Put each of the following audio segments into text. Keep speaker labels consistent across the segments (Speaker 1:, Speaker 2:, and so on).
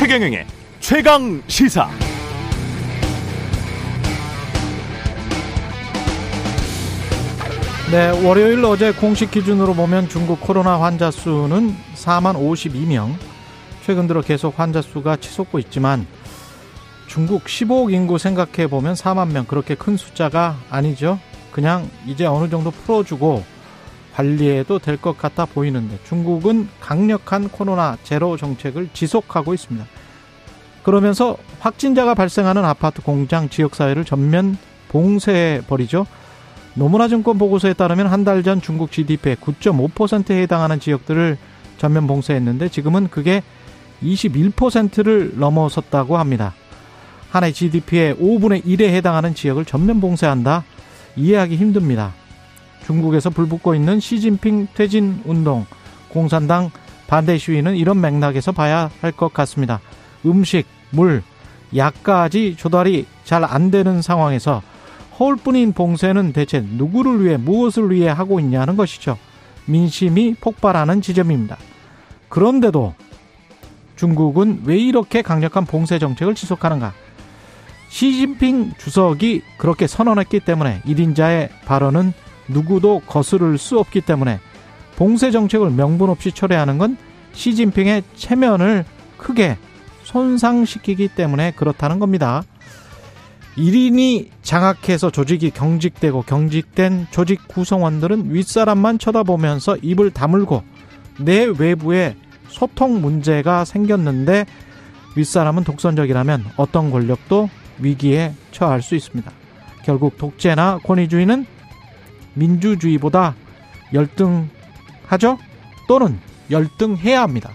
Speaker 1: 최경영의 최강 시사.
Speaker 2: 네, 월요일 어제 공식 기준으로 보면 중국 코로나 환자 수는 4만 52명. 최근 들어 계속 환자 수가 치솟고 있지만 중국 15억 인구 생각해 보면 4만 명 그렇게 큰 숫자가 아니죠. 그냥 이제 어느 정도 풀어주고 관리해도 될 것 같아 보이는데 중국은 강력한 코로나 제로 정책을 지속하고 있습니다. 그러면서 확진자가 발생하는 아파트 공장 지역사회를 전면 봉쇄해 버리죠. 노무라 증권 보고서에 따르면 한 달 전 중국 GDP의 9.5%에 해당하는 지역들을 전면 봉쇄했는데 지금은 그게 21%를 넘어섰다고 합니다. 한 해 GDP의 5분의 1에 해당하는 지역을 전면 봉쇄한다? 이해하기 힘듭니다. 중국에서 불붙고 있는 시진핑 퇴진 운동, 공산당 반대 시위는 이런 맥락에서 봐야 할 것 같습니다. 음식, 물, 약까지 조달이 잘 안 되는 상황에서 허울뿐인 봉쇄는 대체 누구를 위해 무엇을 위해 하고 있냐는 것이죠. 민심이 폭발하는 지점입니다. 그런데도 중국은 왜 이렇게 강력한 봉쇄 정책을 지속하는가? 시진핑 주석이 그렇게 선언했기 때문에 1인자의 발언은 누구도 거스를 수 없기 때문에 봉쇄 정책을 명분 없이 철회하는 건 시진핑의 체면을 크게 손상시키기 때문에 그렇다는 겁니다. 1인이 장악해서 조직이 경직되고 경직된 조직 구성원들은 윗사람만 쳐다보면서 입을 다물고 내 외부에 소통 문제가 생겼는데 윗사람은 독선적이라면 어떤 권력도 위기에 처할 수 있습니다. 결국 독재나 권위주의는 민주주의보다 열등하죠? 또는 열등해야 합니다.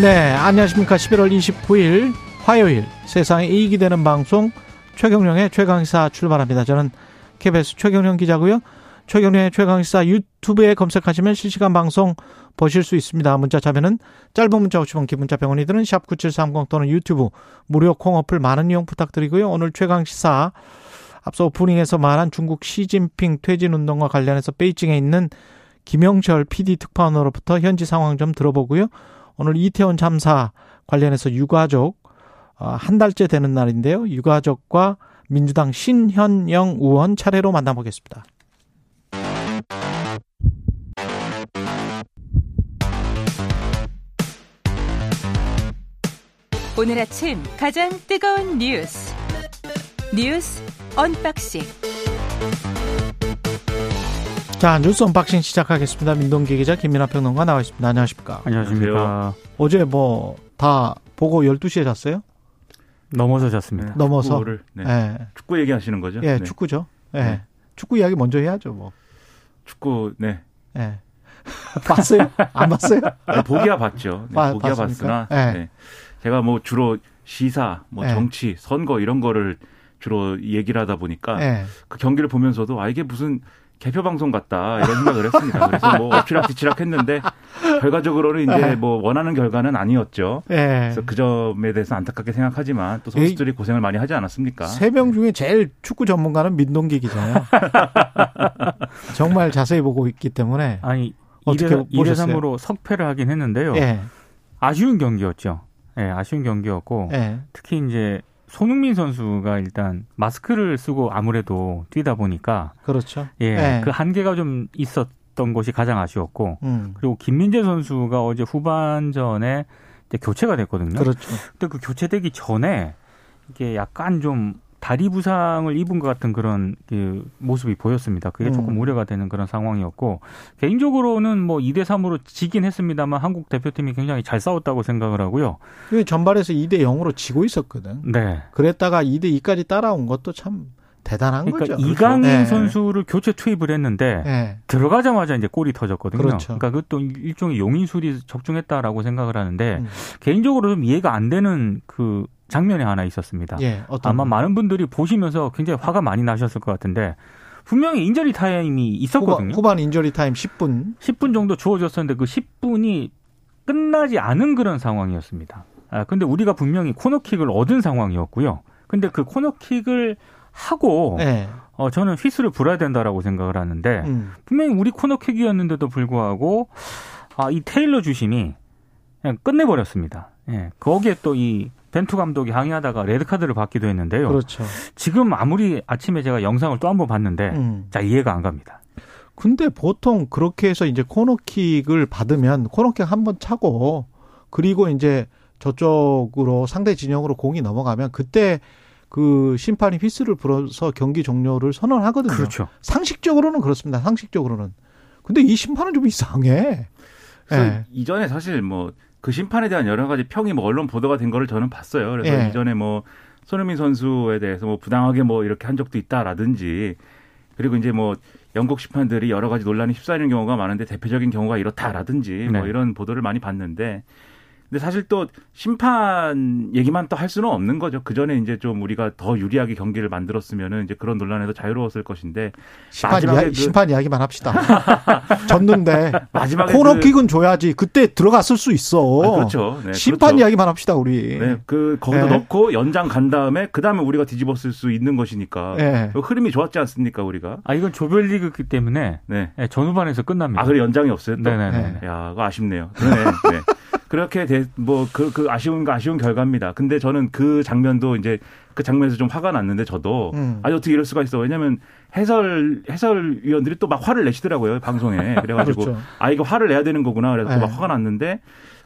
Speaker 2: 네, 안녕하십니까. 11월 29일 화요일 세상에 이익이 되는 방송 최경령의 최강시사 출발합니다. 저는 KBS 최경령 기자고요. 최경련의 최강시사 유튜브에 검색하시면 실시간 방송 보실 수 있습니다. 문자 자면은 짧은 문자 50원, 기문자 병원이 드는 샵9730 또는 유튜브 무료 콩 어플 많은 이용 부탁드리고요. 오늘 최강시사 앞서 오프닝에서 말한 중국 시진핑 퇴진 운동과 관련해서 베이징에 있는 김영철 PD 특파원으로부터 현지 상황 좀 들어보고요. 오늘 이태원 참사 관련해서 유가족 어, 한 달째 되는 날인데요. 유가족과 민주당 신현영 의원 차례로 만나보겠습니다.
Speaker 3: 오늘 아침 가장 뜨거운 뉴스 뉴스 언박싱
Speaker 2: 자 뉴스 unboxing 시작하겠습니다. 민동기 기자 김민아 평론가 나와 있습니다. 안녕하십니까?
Speaker 4: 안녕하십니까?
Speaker 2: 어제 뭐 다 보고 12시에 잤어요?
Speaker 4: 넘어서 잤습니다.
Speaker 2: 넘어서
Speaker 5: 축구를 네.
Speaker 2: 예.
Speaker 5: 축구 얘기하시는 거죠?
Speaker 2: 예,
Speaker 5: 네.
Speaker 2: 축구죠. 예.
Speaker 5: 네.
Speaker 2: 축구 이야기 먼저 해야죠, 뭐.
Speaker 5: 축구 네.
Speaker 2: 예. 봤어요? 안 봤어요?
Speaker 5: 아니, 보기야 봤죠. 네,
Speaker 2: 봐-
Speaker 5: 보기야
Speaker 2: 봤습니까?
Speaker 5: 봤으나
Speaker 2: 네.
Speaker 5: 네. 제가 뭐 주로 시사, 뭐
Speaker 2: 네.
Speaker 5: 정치, 선거 이런 거를 주로 얘기를 하다 보니까
Speaker 2: 예.
Speaker 5: 그 경기를 보면서도 아 이게 무슨 개표 방송 같다 이런 생각을 했습니다. 그래서 뭐 엎치락뒤치락 했는데 결과적으로는 이제
Speaker 2: 네.
Speaker 5: 뭐 원하는 결과는 아니었죠.
Speaker 2: 예.
Speaker 5: 그래서 그 점에 대해서 안타깝게 생각하지만 또 선수들이 고생을 많이 하지 않았습니까?
Speaker 2: 세 명 중에 제일 축구 전문가는 민동기 기자예요. 정말 자세히 보고 있기 때문에.
Speaker 4: 아니
Speaker 2: 어떻게
Speaker 4: 1회,
Speaker 2: 보셨어요?
Speaker 4: 1회 3으로 석패를 하긴 했는데요.
Speaker 2: 예.
Speaker 4: 아쉬운 경기였죠. 예, 아쉬운 경기였고
Speaker 2: 예.
Speaker 4: 특히 이제 손흥민 선수가 일단 마스크를 쓰고 아무래도 뛰다 보니까
Speaker 2: 그렇죠.
Speaker 4: 예,
Speaker 2: 예.
Speaker 4: 그 한계가 좀 있었던 것이 가장 아쉬웠고
Speaker 2: 음.
Speaker 4: 그리고 김민재 선수가 어제 후반전에 교체가 됐거든요.
Speaker 2: 그렇죠.
Speaker 4: 근데 그 교체되기 전에 이게 약간 좀 다리 부상을 입은 것 같은 그런 그 모습이 보였습니다. 그게
Speaker 2: 음.
Speaker 4: 조금 우려가 되는 그런 상황이었고 개인적으로는 뭐 2대 3으로 지긴 했습니다만 한국 대표팀이 굉장히 잘 싸웠다고 생각을 하고요.
Speaker 2: 그 전반에서 2대 0으로 지고 있었거든.
Speaker 4: 네.
Speaker 2: 그랬다가 2대 2까지 따라온 것도 참 대단한
Speaker 4: 그러니까
Speaker 2: 거죠.
Speaker 4: 이강인
Speaker 2: 네.
Speaker 4: 선수를 교체 투입을 했는데
Speaker 2: 예.
Speaker 4: 들어가자마자 이제 골이 터졌거든요.
Speaker 2: 그렇죠.
Speaker 4: 러니까 그것도 일종의 용인술이 적중했다라고 생각을 하는데
Speaker 2: 음.
Speaker 4: 개인적으로 좀 이해가 안 되는 그 장면이 하나 있었습니다.
Speaker 2: 예. 어떤
Speaker 4: 아마 많은 분들이 보시면서 굉장히 화가 많이 나셨을 것 같은데 분명히 인저리 타임이
Speaker 2: 후반,
Speaker 4: 있었거든요.
Speaker 2: 후반 인저리 타임 10분.
Speaker 4: 10분 정도 주어졌었는데 그 10분이 끝나지 않은 그런 상황이었습니다. 아, 근데 우리가 분명히 코너킥을 얻은 상황이었고요. 근데 그 코너킥을 하고
Speaker 2: 예.
Speaker 4: 어, 저는 휘슬을 불어야 된다라고 생각을 하는데
Speaker 2: 음.
Speaker 4: 분명히 우리 코너킥이었는데도 불구하고 아, 이 테일러 주심이 그냥 끝내버렸습니다. 예. 거기에 또 이 벤투 감독이 항의하다가 레드 카드를 받기도 했는데요.
Speaker 2: 그렇죠.
Speaker 4: 지금 아무리 아침에 제가 영상을 또 한 번 봤는데
Speaker 2: 음.
Speaker 4: 자 이해가 안 갑니다.
Speaker 2: 근데 보통 그렇게 해서 이제 코너킥을 받으면 코너킥 한 번 차고 그리고 이제 저쪽으로 상대 진영으로 공이 넘어가면 그때 그 심판이 휘스를 불어서 경기 종료를 선언하거든요.
Speaker 4: 그렇죠.
Speaker 2: 상식적으로는 그렇습니다. 상식적으로는. 근데 이 심판은 좀 이상해.
Speaker 5: 그래서
Speaker 2: 예.
Speaker 5: 이전에 사실 뭐 그 심판에 대한 여러 가지 평이 뭐 언론 보도가 된 거를 저는 봤어요. 그래서
Speaker 2: 예.
Speaker 5: 이전에 뭐 손흥민 선수에 대해서 뭐 부당하게 뭐 이렇게 한 적도 있다라든지 그리고 이제 뭐 영국 심판들이 여러 가지 논란이 휩싸이는 경우가 많은데 대표적인 경우가 이렇다라든지 뭐
Speaker 4: 네.
Speaker 5: 이런 보도를 많이 봤는데 근데 사실 또 심판 얘기만 또 할 수는 없는 거죠. 그 전에 이제 좀 우리가 더 유리하게 경기를 만들었으면은 이제 그런 논란에서 자유로웠을 것인데
Speaker 2: 심판, 이야,
Speaker 5: 그-
Speaker 2: 심판 이야기만 합시다. 졌는데
Speaker 5: 마지막에
Speaker 2: 코너킥은 줘야지. 그때 들어갔을 수 있어.
Speaker 5: 그, 아, 그렇죠. 네,
Speaker 2: 심판
Speaker 5: 그렇죠.
Speaker 2: 이야기만 합시다 우리.
Speaker 5: 네, 그 거기다
Speaker 2: 네.
Speaker 5: 넣고 연장 간 다음에 그 다음에 우리가 뒤집었을 수 있는 것이니까
Speaker 2: 예.
Speaker 5: 그 흐름이 좋았지 않습니까 우리가?
Speaker 4: 아 이건 조별리그기 때문에
Speaker 5: 네.
Speaker 4: 예, 전후반에서 끝납니다.
Speaker 5: 아 그래 연장이 없어요 또.
Speaker 4: 네네네.
Speaker 5: 야, 그거 아쉽네요. 그러네. 네. 그렇게 뭐그 그 아쉬운 아쉬운 결과입니다. 근데 저는 그 장면도 이제 그 장면에서 좀 화가 났는데 저도
Speaker 2: 음.
Speaker 5: 아니 어떻게 이럴 수가 있어? 왜냐면 해설 해설위원들이 또 막 화를 내시더라고요 방송에. 그래가지고
Speaker 2: 그렇죠.
Speaker 5: 아 이거 화를 내야 되는 거구나. 그래서
Speaker 2: 네.
Speaker 5: 막 화가 났는데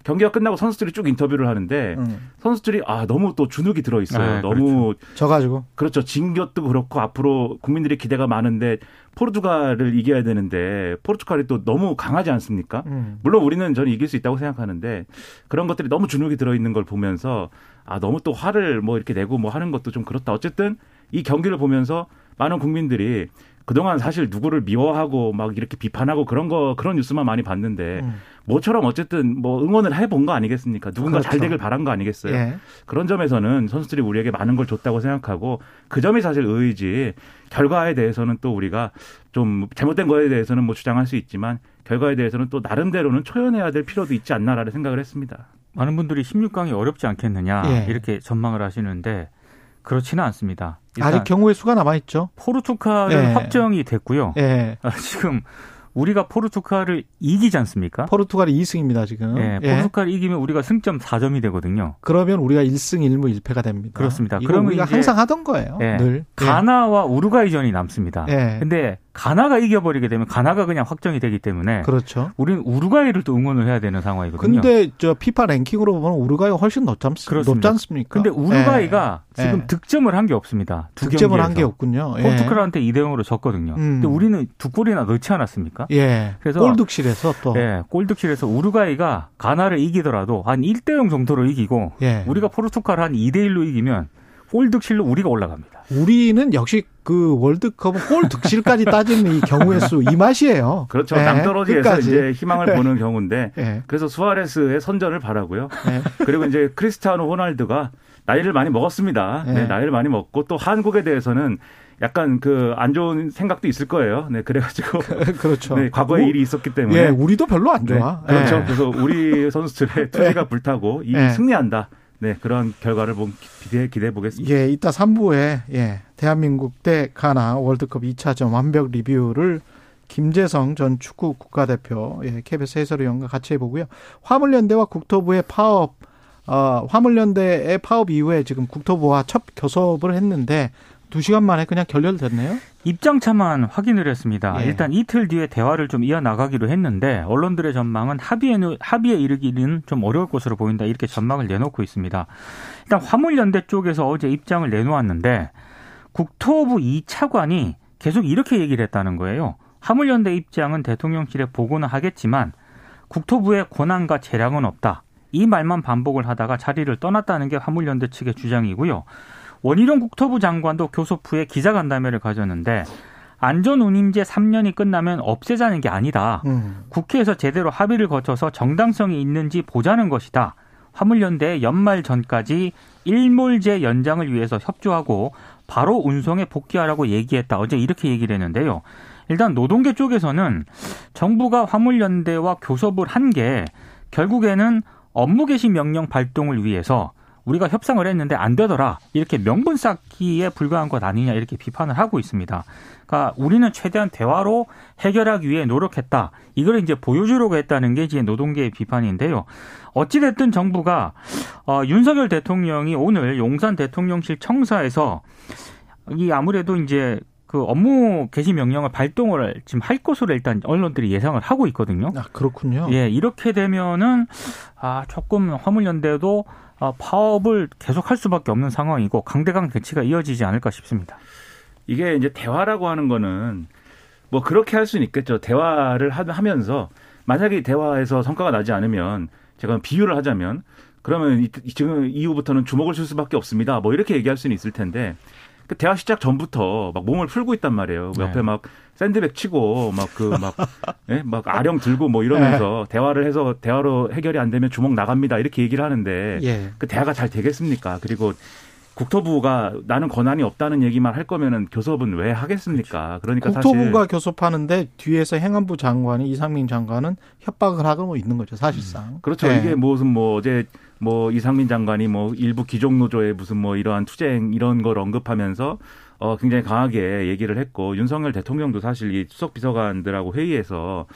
Speaker 5: 경기가 끝나고 선수들이 쭉 인터뷰를 하는데
Speaker 2: 음.
Speaker 5: 선수들이 아 너무 또 주눅이 들어 있어요.
Speaker 4: 네,
Speaker 5: 너무
Speaker 2: 져가지고.
Speaker 5: 그렇죠. 진 것도 그렇고 앞으로 국민들의 기대가 많은데 포르투갈을 이겨야 되는데 포르투갈이 또 너무 강하지 않습니까?
Speaker 2: 음.
Speaker 5: 물론 우리는 저는 이길 수 있다고 생각하는데 그런 것들이 너무 주눅이 들어 있는 걸 보면서 아 너무 또 화를 뭐 이렇게 내고 뭐 하는 것도 좀 그렇다. 어쨌든 이 경기를 보면서 많은 국민들이 그동안 사실 누구를 미워하고 막 이렇게 비판하고 그런 거 그런 뉴스만 많이 봤는데
Speaker 2: 음.
Speaker 5: 모처럼 어쨌든 뭐 응원을 해본 거 아니겠습니까? 누군가 잘
Speaker 2: 그렇죠.
Speaker 5: 되길 바란 거 아니겠어요?
Speaker 2: 예.
Speaker 5: 그런 점에서는 선수들이 우리에게 많은 걸 줬다고 생각하고 그 점이 사실 의의지 결과에 대해서는 또 우리가 좀 잘못된 거에 대해서는 뭐 주장할 수 있지만 결과에 대해서는 또 나름대로는 초연해야 될 필요도 있지 않나라는 생각을 했습니다.
Speaker 4: 많은 분들이 16강이 어렵지 않겠느냐
Speaker 2: 예.
Speaker 4: 이렇게 전망을 하시는데 그렇지는 않습니다.
Speaker 2: 아직 경우의 수가 남아 있죠.
Speaker 4: 포르투갈은
Speaker 2: 예.
Speaker 4: 확정이 됐고요.
Speaker 2: 예.
Speaker 4: 아, 지금 우리가 포르투갈을 이기지 않습니까?
Speaker 2: 포르투갈이 2승입니다 지금.
Speaker 4: 예,
Speaker 2: 예.
Speaker 4: 포르투갈 이기면 우리가 승점 4점이 되거든요.
Speaker 2: 그러면 우리가 1승 1무 1패가 됩니다.
Speaker 4: 그렇습니다. 그러면
Speaker 2: 우리가 항상 하던 거예요.
Speaker 4: 예.
Speaker 2: 늘.
Speaker 4: 가나와 우루과이전이 남습니다.
Speaker 2: 예.
Speaker 4: 근데 가나가 이겨버리게 되면 가나가 그냥 확정이 되기 때문에
Speaker 2: 그렇죠.
Speaker 4: 우리는 우루과이를 또 응원을 해야 되는 상황이거든요.
Speaker 2: 근데 저 피파 랭킹으로 보면 우루과이가 훨씬 높지, 않,
Speaker 4: 그렇습니다.
Speaker 2: 높지 않습니까?
Speaker 4: 근데 우루과이가
Speaker 2: 예.
Speaker 4: 지금
Speaker 2: 예.
Speaker 4: 득점을 한 게 없습니다. 두
Speaker 2: 득점을 한. 게 없군요. 예.
Speaker 4: 포르투갈한테 2대 0으로 졌거든요.
Speaker 2: 음.
Speaker 4: 근데 우리는 두 골이나 넣지 않았습니까?
Speaker 2: 예.
Speaker 4: 그래서-
Speaker 2: 골득실에서 또.
Speaker 4: 예, 골득실에서 우루과이가 가나를 이기더라도 한 1대 0 정도로 이기고
Speaker 2: 예.
Speaker 4: 우리가 포르투갈 한 2대 1로 이기면 골 득실로 우리가 올라갑니다.
Speaker 2: 우리는 역시 그 월드컵은 골 득실까지 따지는 이 경우의 수 이 맛이에요.
Speaker 5: 그렇죠.
Speaker 2: 예.
Speaker 5: 낭떠러지에서
Speaker 2: 끝까지.
Speaker 5: 이제 희망을 보는 경우인데
Speaker 2: 예.
Speaker 5: 그래서 수아레스의 선전을 바라고요.
Speaker 2: 예.
Speaker 5: 그리고 이제 크리스티아노 호날두가 나이를 많이 먹었습니다. 네,
Speaker 2: 네.
Speaker 5: 나이를 많이 먹고 또 한국에 대해서는 약간 그 안 좋은 생각도 있을 거예요. 네, 그래가지고
Speaker 2: 그렇죠.
Speaker 5: 네, 과거에
Speaker 2: 우-
Speaker 5: 일이 있었기 때문에
Speaker 2: 예, 우리도 별로 안
Speaker 5: 네,
Speaker 2: 좋아.
Speaker 5: 그렇죠.
Speaker 2: 예.
Speaker 5: 그래서 우리 선수들의 투지가 불타고 이
Speaker 2: 네.
Speaker 5: 승리한다. 네, 그런 결과를 보- 기대 기대해 보겠습니다.
Speaker 2: 예, 이따 3부에 예, 대한민국 대 가나 월드컵 2차전 완벽 리뷰를 김재성 전 축구 국가대표 예, KBS 해설위원과 같이 해보고요. 화물연대와 국토부의 파업, 어, 화물연대의 파업 이후에 지금 국토부와 첫 교섭을 했는데 두 시간 만에 그냥 결렬됐네요.
Speaker 4: 입장차만 확인을 했습니다.
Speaker 2: 예.
Speaker 4: 일단 이틀 뒤에 대화를 좀 이어나가기로 했는데 언론들의 전망은 합의에, 합의에 이르기는 좀 어려울 것으로 보인다 이렇게 전망을 내놓고 있습니다. 일단 화물연대 쪽에서 어제 입장을 내놓았는데 국토부 2차관이 계속 이렇게 얘기를 했다는 거예요. 화물연대 입장은 대통령실에 보고는 하겠지만 국토부의 권한과 재량은 없다. 이 말만 반복을 하다가 자리를 떠났다는 게 화물연대 측의 주장이고요. 원희룡 국토부 장관도 교섭 후에 기자간담회를 가졌는데 안전운임제 3년이 끝나면 없애자는 게 아니다.
Speaker 2: 음.
Speaker 4: 국회에서 제대로 합의를 거쳐서 정당성이 있는지 보자는 것이다. 화물연대 연말 전까지 일몰제 연장을 위해서 협조하고 바로 운송에 복귀하라고 얘기했다. 어제 이렇게 얘기를 했는데요. 일단 노동계 쪽에서는 정부가 화물연대와 교섭을 한 게 결국에는 업무 개시 명령 발동을 위해서 우리가 협상을 했는데 안 되더라 이렇게 명분 쌓기에 불과한 것 아니냐 이렇게 비판을 하고 있습니다. 그러니까 우리는 최대한 대화로 해결하기 위해 노력했다. 이걸 이제 보여주려고 했다는 게 이제 노동계의 비판인데요. 어찌됐든 정부가 어, 윤석열 대통령이 오늘 용산 대통령실 청사에서 이 아무래도 이제 그 업무 개시 명령을 발동을 지금 할 것으로 일단 언론들이 예상을 하고 있거든요.
Speaker 2: 아, 그렇군요.
Speaker 4: 예, 이렇게 되면은 아, 조금 화물연대도 어, 파업을 계속할 수밖에 없는 상황이고 강대강 대치가 이어지지 않을까 싶습니다.
Speaker 5: 이게 이제 대화라고 하는 거는 뭐 그렇게 할 수는 있겠죠. 대화를 하면서 만약에 대화에서 성과가 나지 않으면 제가 비유를 하자면 그러면 지금 이후부터는 주먹을 줄 수밖에 없습니다. 뭐 이렇게 얘기할 수는 있을 텐데 그 대화 시작 전부터 막 몸을 풀고 있단 말이에요. 네. 옆에 막 샌드백 치고 막 그막 그 예? 막 아령 들고 뭐 이러면서 네. 대화를 해서 대화로 해결이 안 되면 주먹 나갑니다. 이렇게 얘기를 하는데 예. 그 대화가 잘 되겠습니까? 그리고 국토부가 나는 권한이 없다는 얘기만 할 거면은 교섭은 왜 하겠습니까? 그러니까
Speaker 2: 국토부가 사실 교섭하는데 뒤에서 행안부 장관이 이상민 장관은 협박을 하고 있는 거죠 사실상.
Speaker 5: 음. 그렇죠. 네. 이게 무슨 뭐 어제 뭐 이상민 장관이 뭐 일부 기종 노조의 무슨 뭐 이러한 투쟁 이런 걸 언급하면서 어 굉장히 강하게 얘기를 했고 윤석열 대통령도 사실 이 수석 비서관들하고 회의에서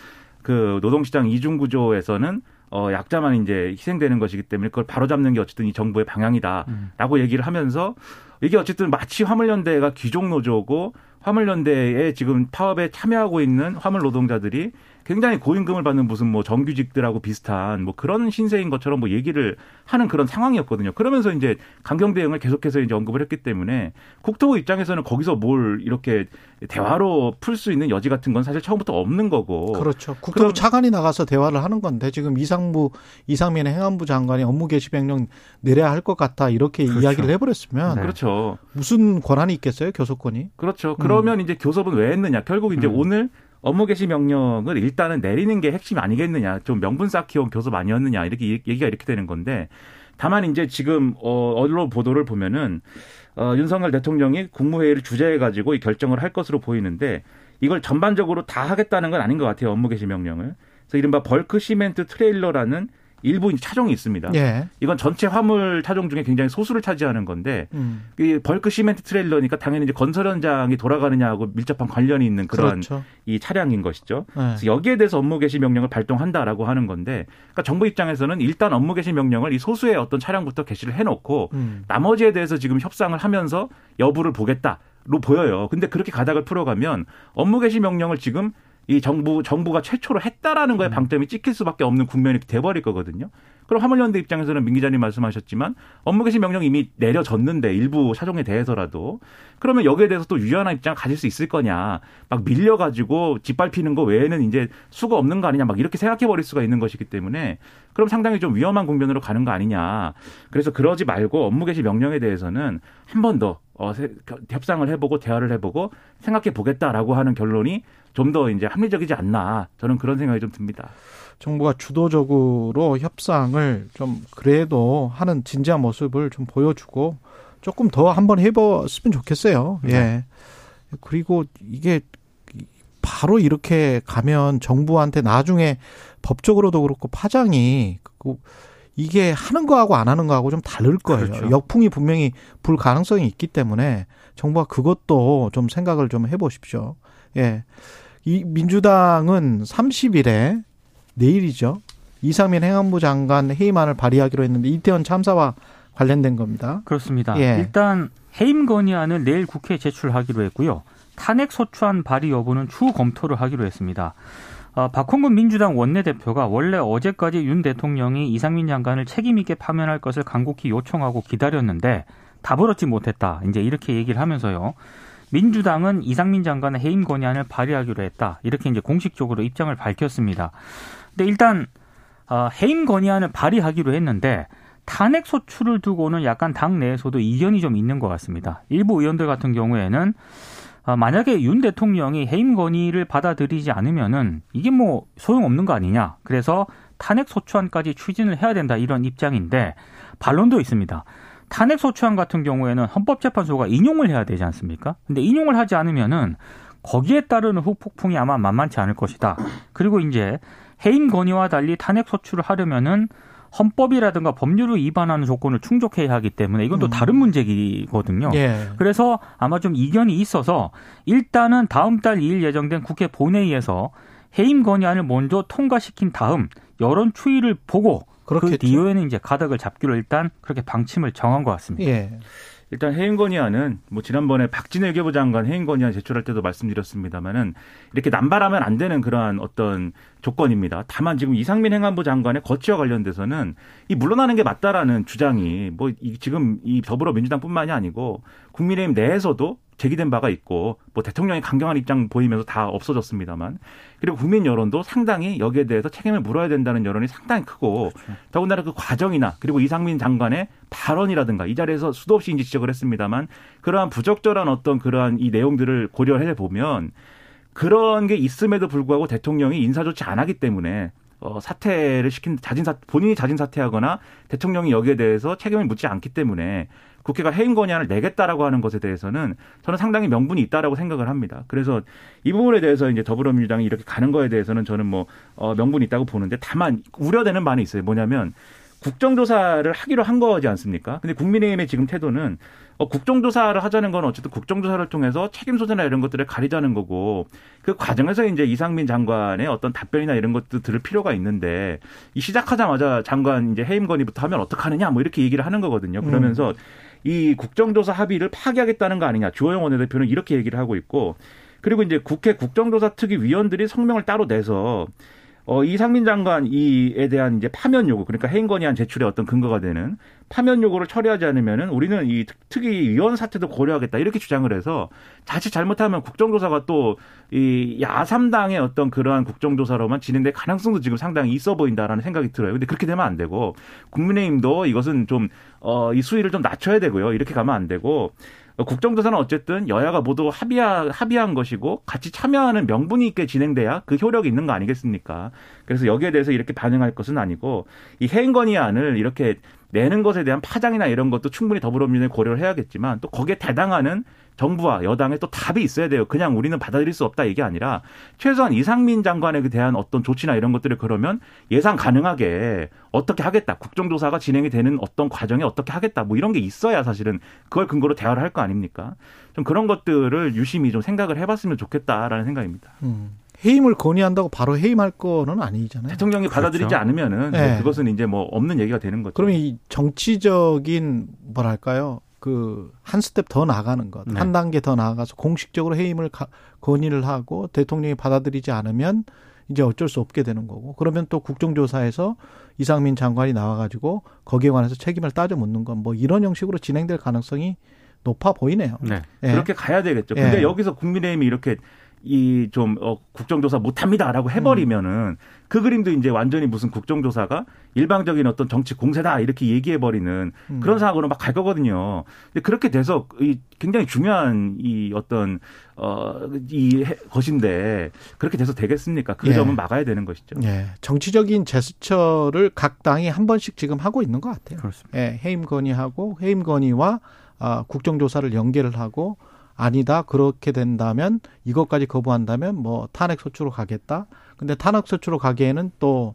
Speaker 5: 그 노동시장 이중 구조에서는 어, 약자만 이제 희생되는 것이기 때문에 그걸 바로잡는 게 어쨌든 이 정부의 방향이다라고 음. 얘기를 하면서 이게 어쨌든 마치 화물연대가 귀족 노조고 화물연대에 지금 파업에 참여하고 있는 화물 노동자들이 굉장히 고임금을 받는 무슨 뭐 정규직들하고 비슷한 뭐 그런 신세인 것처럼 뭐 얘기를 하는 그런 상황이었거든요. 그러면서 이제 강경 대응을 계속해서 이제 언급을 했기 때문에 국토부 입장에서는 거기서 뭘 이렇게 대화로 풀 수 있는 여지 같은 건 사실 처음부터 없는 거고.
Speaker 2: 그렇죠. 국토부 차관이 나가서 대화를 하는 건데 지금 이상부 이상민 행안부 장관이 업무 개시 명령 내려야 할 것 같다 이렇게 그렇죠. 이야기를 해버렸으면
Speaker 5: 네. 그렇죠.
Speaker 2: 무슨 권한이 있겠어요 교섭권이?
Speaker 5: 그렇죠. 그러면 음. 이제 교섭은 왜 했느냐? 결국 이제 음. 오늘 업무 개시 명령을 일단은 내리는 게 핵심 아니겠느냐. 좀 명분 쌓기용 교섭 아니었느냐. 이렇게 얘기가 이렇게 되는 건데 다만 이제 지금 어 언론 보도를 보면은 어 윤석열 대통령이 국무회의를 주재해 가지고 이 결정을 할 것으로 보이는데 이걸 전반적으로 다 하겠다는 건 아닌 것 같아요. 업무 개시 명령을. 그래서 이른바 벌크 시멘트 트레일러라는 일부 차종이 있습니다. 예. 이건 전체 화물 차종 중에 굉장히 소수를 차지하는 건데 음. 이 벌크 시멘트 트레일러니까 당연히 이제 건설 현장이 돌아가느냐하고 밀접한 관련이 있는 그런 그렇죠. 이 차량인 것이죠. 네. 그래서 여기에 대해서 업무 개시 명령을 발동한다라고 하는 건데 그러니까 정부 입장에서는 일단 업무 개시 명령을 이 소수의 어떤 차량부터 개시를 해놓고 음. 나머지에 대해서 지금 협상을 하면서 여부를 보겠다. 로 보여요. 근데 그렇게 가닥을 풀어가면 업무 개시 명령을 지금 이 정부 정부가 최초로 했다라는 거에 음. 방점이 찍힐 수밖에 없는 국면이 돼버릴 거거든요. 그럼 화물연대 입장에서는 민 기자님 말씀하셨지만 업무 개시 명령 이미 내려졌는데 일부 차종에 대해서라도 그러면 여기에 대해서 또 유연한 입장 가질 수 있을 거냐 막 밀려가지고 짓밟히는 거 외에는 이제 수가 없는 거 아니냐 막 이렇게 생각해 버릴 수가 있는 것이기 때문에 그럼 상당히 좀 위험한 국면으로 가는 거 아니냐 그래서 그러지 말고 업무 개시 명령에 대해서는 한 번 더 어, 협상을 해보고 대화를 해보고 생각해 보겠다라고 하는 결론이 좀 더 이제 합리적이지 않나 저는 그런 생각이 좀 듭니다.
Speaker 2: 정부가 주도적으로 협상을 좀 그래도 하는 진지한 모습을 좀 보여주고 조금 더 한번 해봤으면 좋겠어요. 네. 예. 그리고 이게 바로 이렇게 가면 정부한테 나중에 법적으로도 그렇고 파장이 이게 하는 거하고 안 하는 거하고 좀 다를 거예요. 그렇죠. 역풍이 분명히 불 가능성이 있기 때문에 정부가 그것도 좀 생각을 좀 해보십시오. 예. 이 민주당은 30일에 내일이죠. 이상민 행안부 장관 해임안을 발의하기로 했는데 이태원 참사와 관련된 겁니다.
Speaker 4: 그렇습니다. 예. 일단 해임 건의안을 내일 국회에 제출하기로 했고요. 탄핵 소추안 발의 여부는 추후 검토를 하기로 했습니다. 어, 박홍근 민주당 원내대표가 원래 어제까지 윤 대통령이 이상민 장관을 책임있게 파면할 것을 간곡히 요청하고 기다렸는데 답을 얻지 못했다. 이제 이렇게 얘기를 하면서요. 민주당은 이상민 장관의 해임 건의안을 발의하기로 했다. 이렇게 이제 공식적으로 입장을 밝혔습니다. 근데 일단 어, 해임 건의안을 발의하기로 했는데 탄핵 소추를 두고는 약간 당 내에서도 이견이 좀 있는 것 같습니다. 일부 의원들 같은 경우에는 아, 만약에 윤 대통령이 해임 건의를 받아들이지 않으면은 이게 뭐 소용없는 거 아니냐. 그래서 탄핵 소추안까지 추진을 해야 된다 이런 입장인데 반론도 있습니다. 탄핵 소추안 같은 경우에는 헌법재판소가 인용을 해야 되지 않습니까? 근데 인용을 하지 않으면은 거기에 따르는 후폭풍이 아마 만만치 않을 것이다. 그리고 이제 해임 건의와 달리 탄핵 소추를 하려면은 헌법이라든가 법률을 위반하는 조건을 충족해야 하기 때문에 이건 또
Speaker 2: 음.
Speaker 4: 다른 문제이거든요.
Speaker 2: 예.
Speaker 4: 그래서 아마 좀 이견이 있어서 일단은 다음 달 2일 예정된 국회 본회의에서 해임 건의안을 먼저 통과시킨 다음 여론 추이를 보고 그
Speaker 2: 그렇겠죠.
Speaker 4: 뒤에는 이제 가닥을 잡기로 일단 그렇게 방침을 정한 것 같습니다.
Speaker 2: 예.
Speaker 5: 일단 해임 건의안은 뭐 지난번에 박진애 외교부 장관 해임 건의안 제출할 때도 말씀드렸습니다만은 이렇게 남발하면 안 되는 그러한 어떤 조건입니다. 다만 지금 이상민 행안부 장관의 거취와 관련돼서는 이 물러나는 게 맞다라는 주장이 뭐 이 지금 이 더불어민주당뿐만이 아니고 국민의힘 내에서도 제기된 바가 있고 뭐 대통령이 강경한 입장 보이면서 다 없어졌습니다만 그리고 국민 여론도 상당히 여기에 대해서 책임을 물어야 된다는 여론이 상당히 크고 더군다나 그 과정이나 그리고 이상민 장관의 발언이라든가 이 자리에서 수도 없이 이제 지적을 했습니다만 그러한 부적절한 어떤 그러한 이 내용들을 고려해 보면 그런 게 있음에도 불구하고 대통령이 인사 조치 안 하기 때문에 어, 사퇴를 시킨 자진 사 본인이 자진 사퇴하거나 대통령이 여기에 대해서 책임을 묻지 않기 때문에 국회가 해임 건의안을 내겠다라고 하는 것에 대해서는 저는 상당히 명분이 있다라고 생각을 합니다. 그래서 이 부분에 대해서 이제 더불어민주당이 이렇게 가는 거에 대해서는 저는 뭐 어, 명분이 있다고 보는데 다만 우려되는 바는 있어요. 뭐냐면 국정조사를 하기로 한 거지 않습니까? 근데 국민의힘의 지금 태도는 어, 국정조사를 하자는 건 어쨌든 국정조사를 통해서 책임 소재나 이런 것들을 가리자는 거고 그 과정에서 이제 이상민 장관의 어떤 답변이나 이런 것도 들을 필요가 있는데 이 시작하자마자 장관 이제 해임 건의부터 하면 어떡하느냐 뭐 이렇게 얘기를 하는 거거든요. 그러면서 이 국정조사 합의를 파기하겠다는 거 아니냐. 주호영 원내대표는 이렇게 얘기를 하고 있고 그리고 이제 국회 국정조사 특위 위원들이 성명을 따로 내서 어, 이상민 장관 이에 대한 이제 파면 요구, 그러니까 해임 건의안 제출의 어떤 근거가 되는 파면 요구를 처리하지 않으면은 우리는 이 특- 특위 위원 사태도 고려하겠다 이렇게 주장을 해서 자칫 잘못하면 국정조사가 또 이 야삼당의 어떤 그러한 국정조사로만 진행될 가능성도 지금 상당히 있어 보인다라는 생각이 들어요. 근데 그렇게 되면 안 되고 국민의힘도 이것은 좀 어, 이 수위를 좀 낮춰야 되고요. 이렇게 가면 안 되고 어, 국정조사는 어쨌든 여야가 모두 합의하, 합의한 것이고 같이 참여하는 명분이 있게 진행돼야 그 효력이 있는 거 아니겠습니까? 그래서 여기에 대해서 이렇게 반응할 것은 아니고 이 해임 건의안을 이렇게 내는 것에 대한 파장이나 이런 것도 충분히 더불어민주당이 고려를 해야겠지만 또 거기에 대당하는 정부와 여당의 또 답이 있어야 돼요. 그냥 우리는 받아들일 수 없다 이게 아니라 최소한 이상민 장관에 대한 어떤 조치나 이런 것들을 그러면 예상 가능하게 어떻게 하겠다. 국정조사가 진행이 되는 어떤 과정에 어떻게 하겠다. 뭐 이런 게 있어야 사실은 그걸 근거로 대화를 할 거 아닙니까? 좀 그런 것들을 유심히 좀 생각을 해봤으면 좋겠다라는 생각입니다.
Speaker 2: 음. 해임을 건의한다고 바로 해임할 거는 아니잖아요.
Speaker 5: 대통령이 받아들이지 않으면은 뭐
Speaker 2: 네.
Speaker 5: 그것은 이제 뭐 없는 얘기가 되는 거죠.
Speaker 2: 그러면 이 정치적인 뭐랄까요? 그 한 스텝 더 나가는 것,
Speaker 4: 네.
Speaker 2: 한 단계 더 나아가서 공식적으로 해임을 가- 건의를 하고 대통령이 받아들이지 않으면 이제 어쩔 수 없게 되는 거고 그러면 또 국정조사에서 이상민 장관이 나와가지고 거기에 관해서 책임을 따져 묻는 건 뭐 이런 형식으로 진행될 가능성이 높아 보이네요.
Speaker 4: 네.
Speaker 2: 예.
Speaker 5: 그렇게 가야 되겠죠. 근데
Speaker 2: 예.
Speaker 5: 여기서 국민의힘이 이렇게 이좀 어, 국정조사 못합니다라고 해버리면은 그 그림도 이제 완전히 무슨 국정조사가 일방적인 어떤 정치 공세다 이렇게 얘기해버리는
Speaker 2: 음.
Speaker 5: 그런 상황으로 막 갈 거거든요. 근데 그렇게 돼서 이 굉장히 중요한 이 어떤 어이 것인데 그렇게 돼서 되겠습니까? 그
Speaker 2: 예.
Speaker 5: 점은 막아야 되는 것이죠.
Speaker 2: 예, 정치적인 제스처를 각 당이 한 번씩 지금 하고 있는 것 같아요.
Speaker 4: 그렇습니다.
Speaker 2: 예, 해임 건의하고 해임 건의와 아, 국정조사를 연계를 하고 아니다 그렇게 된다면 이것까지 거부한다면 뭐 탄핵 소추로 가겠다. 근데 탄핵 소추로 가기에는 또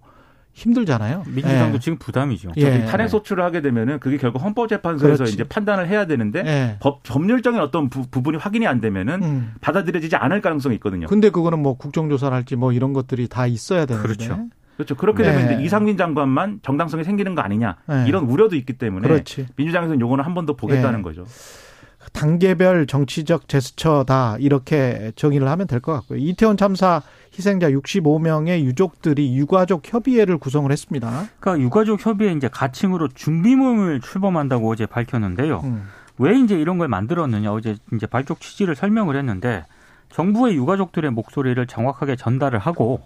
Speaker 2: 힘들잖아요.
Speaker 4: 민주당도
Speaker 2: 예.
Speaker 4: 지금 부담이죠.
Speaker 2: 예.
Speaker 5: 탄핵 소추를 하게 되면은 그게 결국 헌법재판소에서
Speaker 2: 그렇지.
Speaker 5: 이제 판단을 해야 되는데
Speaker 2: 예.
Speaker 5: 법 법률적인 어떤 부, 분이 확인이 안 되면은
Speaker 2: 음.
Speaker 5: 받아들여지지 않을 가능성이 있거든요.
Speaker 2: 근데 그거는 뭐 국정조사를 할지 뭐 이런 것들이 다 있어야 되는데.
Speaker 4: 그렇죠.
Speaker 5: 그렇죠. 그렇게
Speaker 2: 네.
Speaker 5: 되면 이제 이상민 장관만 정당성이 생기는 거 아니냐
Speaker 2: 네.
Speaker 5: 이런 우려도 있기 때문에
Speaker 2: 그렇지.
Speaker 5: 민주당에서는 요거는 한 번 더 보겠다는
Speaker 2: 예.
Speaker 5: 거죠.
Speaker 2: 단계별 정치적 제스처다 이렇게 정의를 하면 될 것 같고요. 이태원 참사 희생자 65명의 유족들이 유가족 협의회를 구성을 했습니다.
Speaker 4: 그러니까 유가족 협의회 이제 가칭으로 준비모임을 출범한다고 어제 밝혔는데요.
Speaker 2: 음.
Speaker 4: 왜 이제 이런 걸 만들었느냐 어제 이제 발족 취지를 설명을 했는데 정부의 유가족들의 목소리를 정확하게 전달을 하고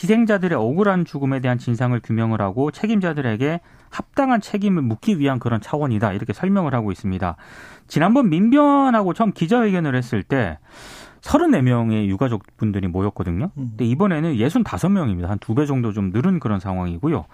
Speaker 4: 희생자들의 억울한 죽음에 대한 진상을 규명을 하고 책임자들에게 합당한 책임을 묻기 위한 그런 차원이다 이렇게 설명을 하고 있습니다. 지난번 민변하고 처음 기자회견을 했을 때 34명의 유가족 분들이 모였거든요.
Speaker 2: 음.
Speaker 4: 근데 이번에는 65명입니다. 한 두 배 정도 좀 늘은 그런 상황이고요.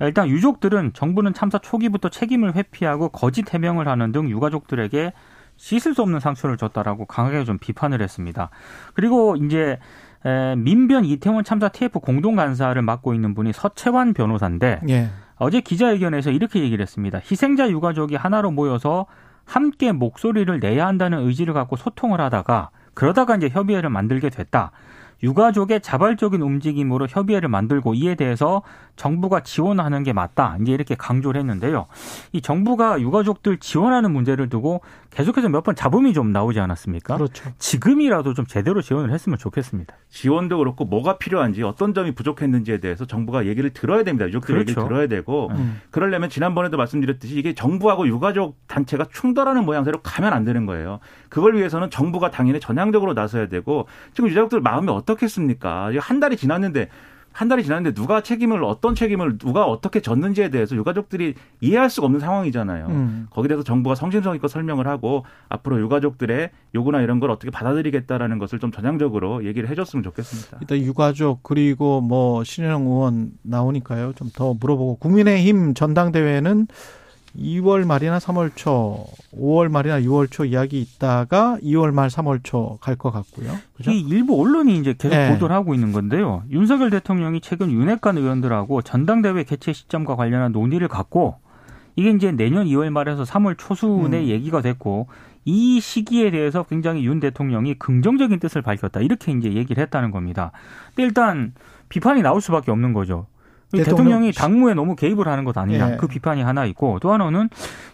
Speaker 4: 일단 유족들은 정부는 참사 초기부터 책임을 회피하고 거짓 해명을 하는 등 유가족들에게 씻을 수 없는 상처를 줬다라고 강하게 좀 비판을 했습니다. 그리고 이제 에, 민변 이태원 참사 TF 공동 간사를 맡고 있는 분이 서채환 변호사인데
Speaker 2: 예.
Speaker 4: 어제 기자회견에서 이렇게 얘기를 했습니다. 희생자 유가족이 하나로 모여서 함께 목소리를 내야 한다는 의지를 갖고 소통을 하다가 그러다가 이제 협의회를 만들게 됐다. 유가족의 자발적인 움직임으로 협의회를 만들고 이에 대해서 정부가 지원하는 게 맞다. 이제 이렇게 강조를 했는데요. 이 정부가 유가족들 지원하는 문제를 두고 계속해서 몇 번 잡음이 좀 나오지 않았습니까?
Speaker 2: 그렇죠.
Speaker 4: 지금이라도 좀 제대로 지원을 했으면 좋겠습니다.
Speaker 5: 지원도 그렇고 뭐가 필요한지 어떤 점이 부족했는지에 대해서 정부가 얘기를 들어야 됩니다. 유족들
Speaker 4: 그렇죠.
Speaker 5: 얘기를 들어야 되고
Speaker 2: 음.
Speaker 5: 그러려면 지난번에도 말씀드렸듯이 이게 정부하고 유가족 단체가 충돌하는 모양새로 가면 안 되는 거예요. 그걸 위해서는 정부가 당연히 전향적으로 나서야 되고 지금 유가족들 마음이 어떻겠습니까? 한 달이 지났는데 한 달이 지났는데 누가 책임을 어떤 책임을 누가 어떻게 졌는지에 대해서 유가족들이 이해할 수가 없는 상황이잖아요.
Speaker 2: 음.
Speaker 5: 거기에 대해서 정부가 성심성의껏 설명을 하고 앞으로 유가족들의 요구나 이런 걸 어떻게 받아들이겠다라는 것을 좀 전향적으로 얘기를 해줬으면 좋겠습니다.
Speaker 2: 일단 유가족 그리고 뭐 신현영 의원 나오니까요. 좀 더 물어보고 국민의힘 전당대회는 2월 말이나 3월 초, 5월 말이나 6월 초 이야기 있다가 2월 말 3월 초 갈 것 같고요. 그죠?
Speaker 4: 이 일부 언론이 이제 계속
Speaker 2: 네.
Speaker 4: 보도를 하고 있는 건데요. 윤석열 대통령이 최근 윤핵관 의원들하고 전당대회 개최 시점과 관련한 논의를 갖고 이게 이제 내년 2월 말에서 3월 초순에
Speaker 2: 음.
Speaker 4: 얘기가 됐고 이 시기에 대해서 굉장히 윤 대통령이 긍정적인 뜻을 밝혔다. 이렇게 이제 얘기를 했다는 겁니다. 근데 일단 비판이 나올 수밖에 없는 거죠.
Speaker 2: 대통령-
Speaker 4: 대통령 이 당무에 너무 개입을 하는 것 아니냐
Speaker 2: 예.
Speaker 4: 그 비판이 하나 있고 또 하나는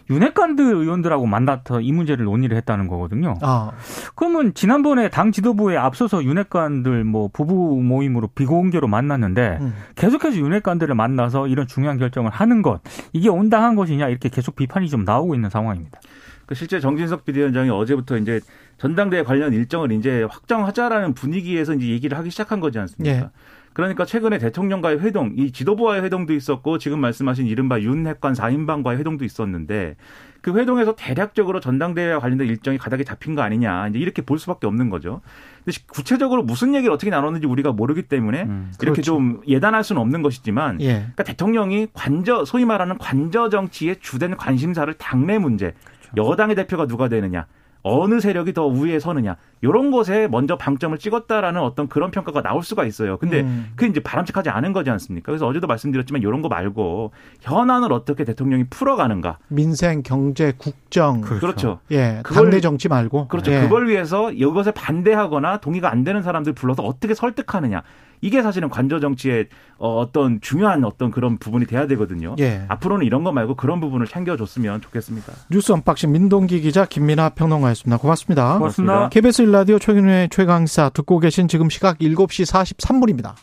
Speaker 4: 윤핵관들 의원들하고 만나서 이 문제를 논의를 했다는 거거든요.
Speaker 2: 아,
Speaker 4: 그러면 지난번에 당 지도부에 앞서서 윤핵관들 뭐 부부 모임으로 비공개로 만났는데
Speaker 2: 음.
Speaker 4: 계속해서 윤핵관들을 만나서 이런 중요한 결정을 하는 것 이게 온당한 것이냐 이렇게 계속 비판이 좀 나오고 있는 상황입니다.
Speaker 5: 그 실제 정진석 비대위원장이 어제부터 이제 전당대회 관련 일정을 이제 확정하자라는 분위기에서 이제 얘기를 하기 시작한 거지 않습니까?
Speaker 2: 예.
Speaker 5: 그러니까 최근에 대통령과의 회동, 이 지도부와의 회동도 있었고 지금 말씀하신 이른바 윤핵관 4인방과의 회동도 있었는데 그 회동에서 대략적으로 전당대회와 관련된 일정이 가닥이 잡힌 거 아니냐 이제 이렇게 볼 수밖에 없는 거죠. 근데 구체적으로 무슨 얘기를 어떻게 나눴는지 우리가 모르기 때문에
Speaker 4: 음,
Speaker 5: 이렇게
Speaker 2: 그렇죠.
Speaker 5: 좀 예단할 수는 없는 것이지만
Speaker 2: 예.
Speaker 5: 그러니까 대통령이 관저 소위 말하는 관저 정치의 주된 관심사를 당내 문제,
Speaker 2: 그렇죠.
Speaker 5: 여당의 대표가 누가 되느냐, 어느 세력이 더 우위에 서느냐 이런 것에 먼저 방점을 찍었다라는 어떤 그런 평가가 나올 수가 있어요. 근데
Speaker 2: 음.
Speaker 5: 그게 이제 바람직하지 않은 거지 않습니까? 그래서 어제도 말씀드렸지만 이런 거 말고 현안을 어떻게 대통령이 풀어가는가.
Speaker 2: 민생, 경제, 국정.
Speaker 4: 그렇죠.
Speaker 5: 그렇죠.
Speaker 2: 예.
Speaker 5: 그걸-
Speaker 2: 당내 정치 말고.
Speaker 5: 그렇죠.
Speaker 2: 예.
Speaker 5: 그걸 위해서 이것에 반대하거나 동의가 안 되는 사람들 불러서 어떻게 설득하느냐. 이게 사실은 관저 정치의 어, 어떤 중요한 어떤 그런 부분이 돼야 되거든요.
Speaker 2: 예.
Speaker 5: 앞으로는 이런 거 말고 그런 부분을 챙겨줬으면 좋겠습니다.
Speaker 2: 뉴스 unboxing 민동기 기자 김민아 평론가였습니다. 고맙습니다.
Speaker 4: 고맙습니다.
Speaker 2: KBS 1라디오 최경영의 최강 시사 듣고 계신 지금 시각 7시 43분입니다.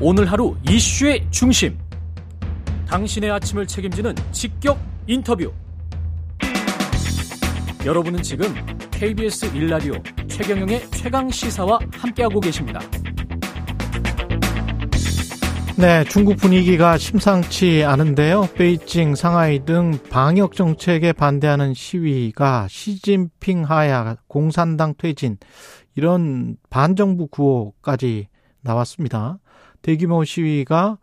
Speaker 6: 오늘 하루 이슈의 중심. 당신의 아침을 책임지는 직격 인터뷰. 여러분은 지금 KBS 1라디오 최경영의 최강 시사와 함께하고 계십니다.
Speaker 2: 네, 중국 분위기가 심상치 않은데요. 베이징, 상하이 등 방역 정책에 반대하는 시위가 시진핑 하야, 공산당 퇴진 이런 반정부 구호까지 나왔습니다. 대규모 시위가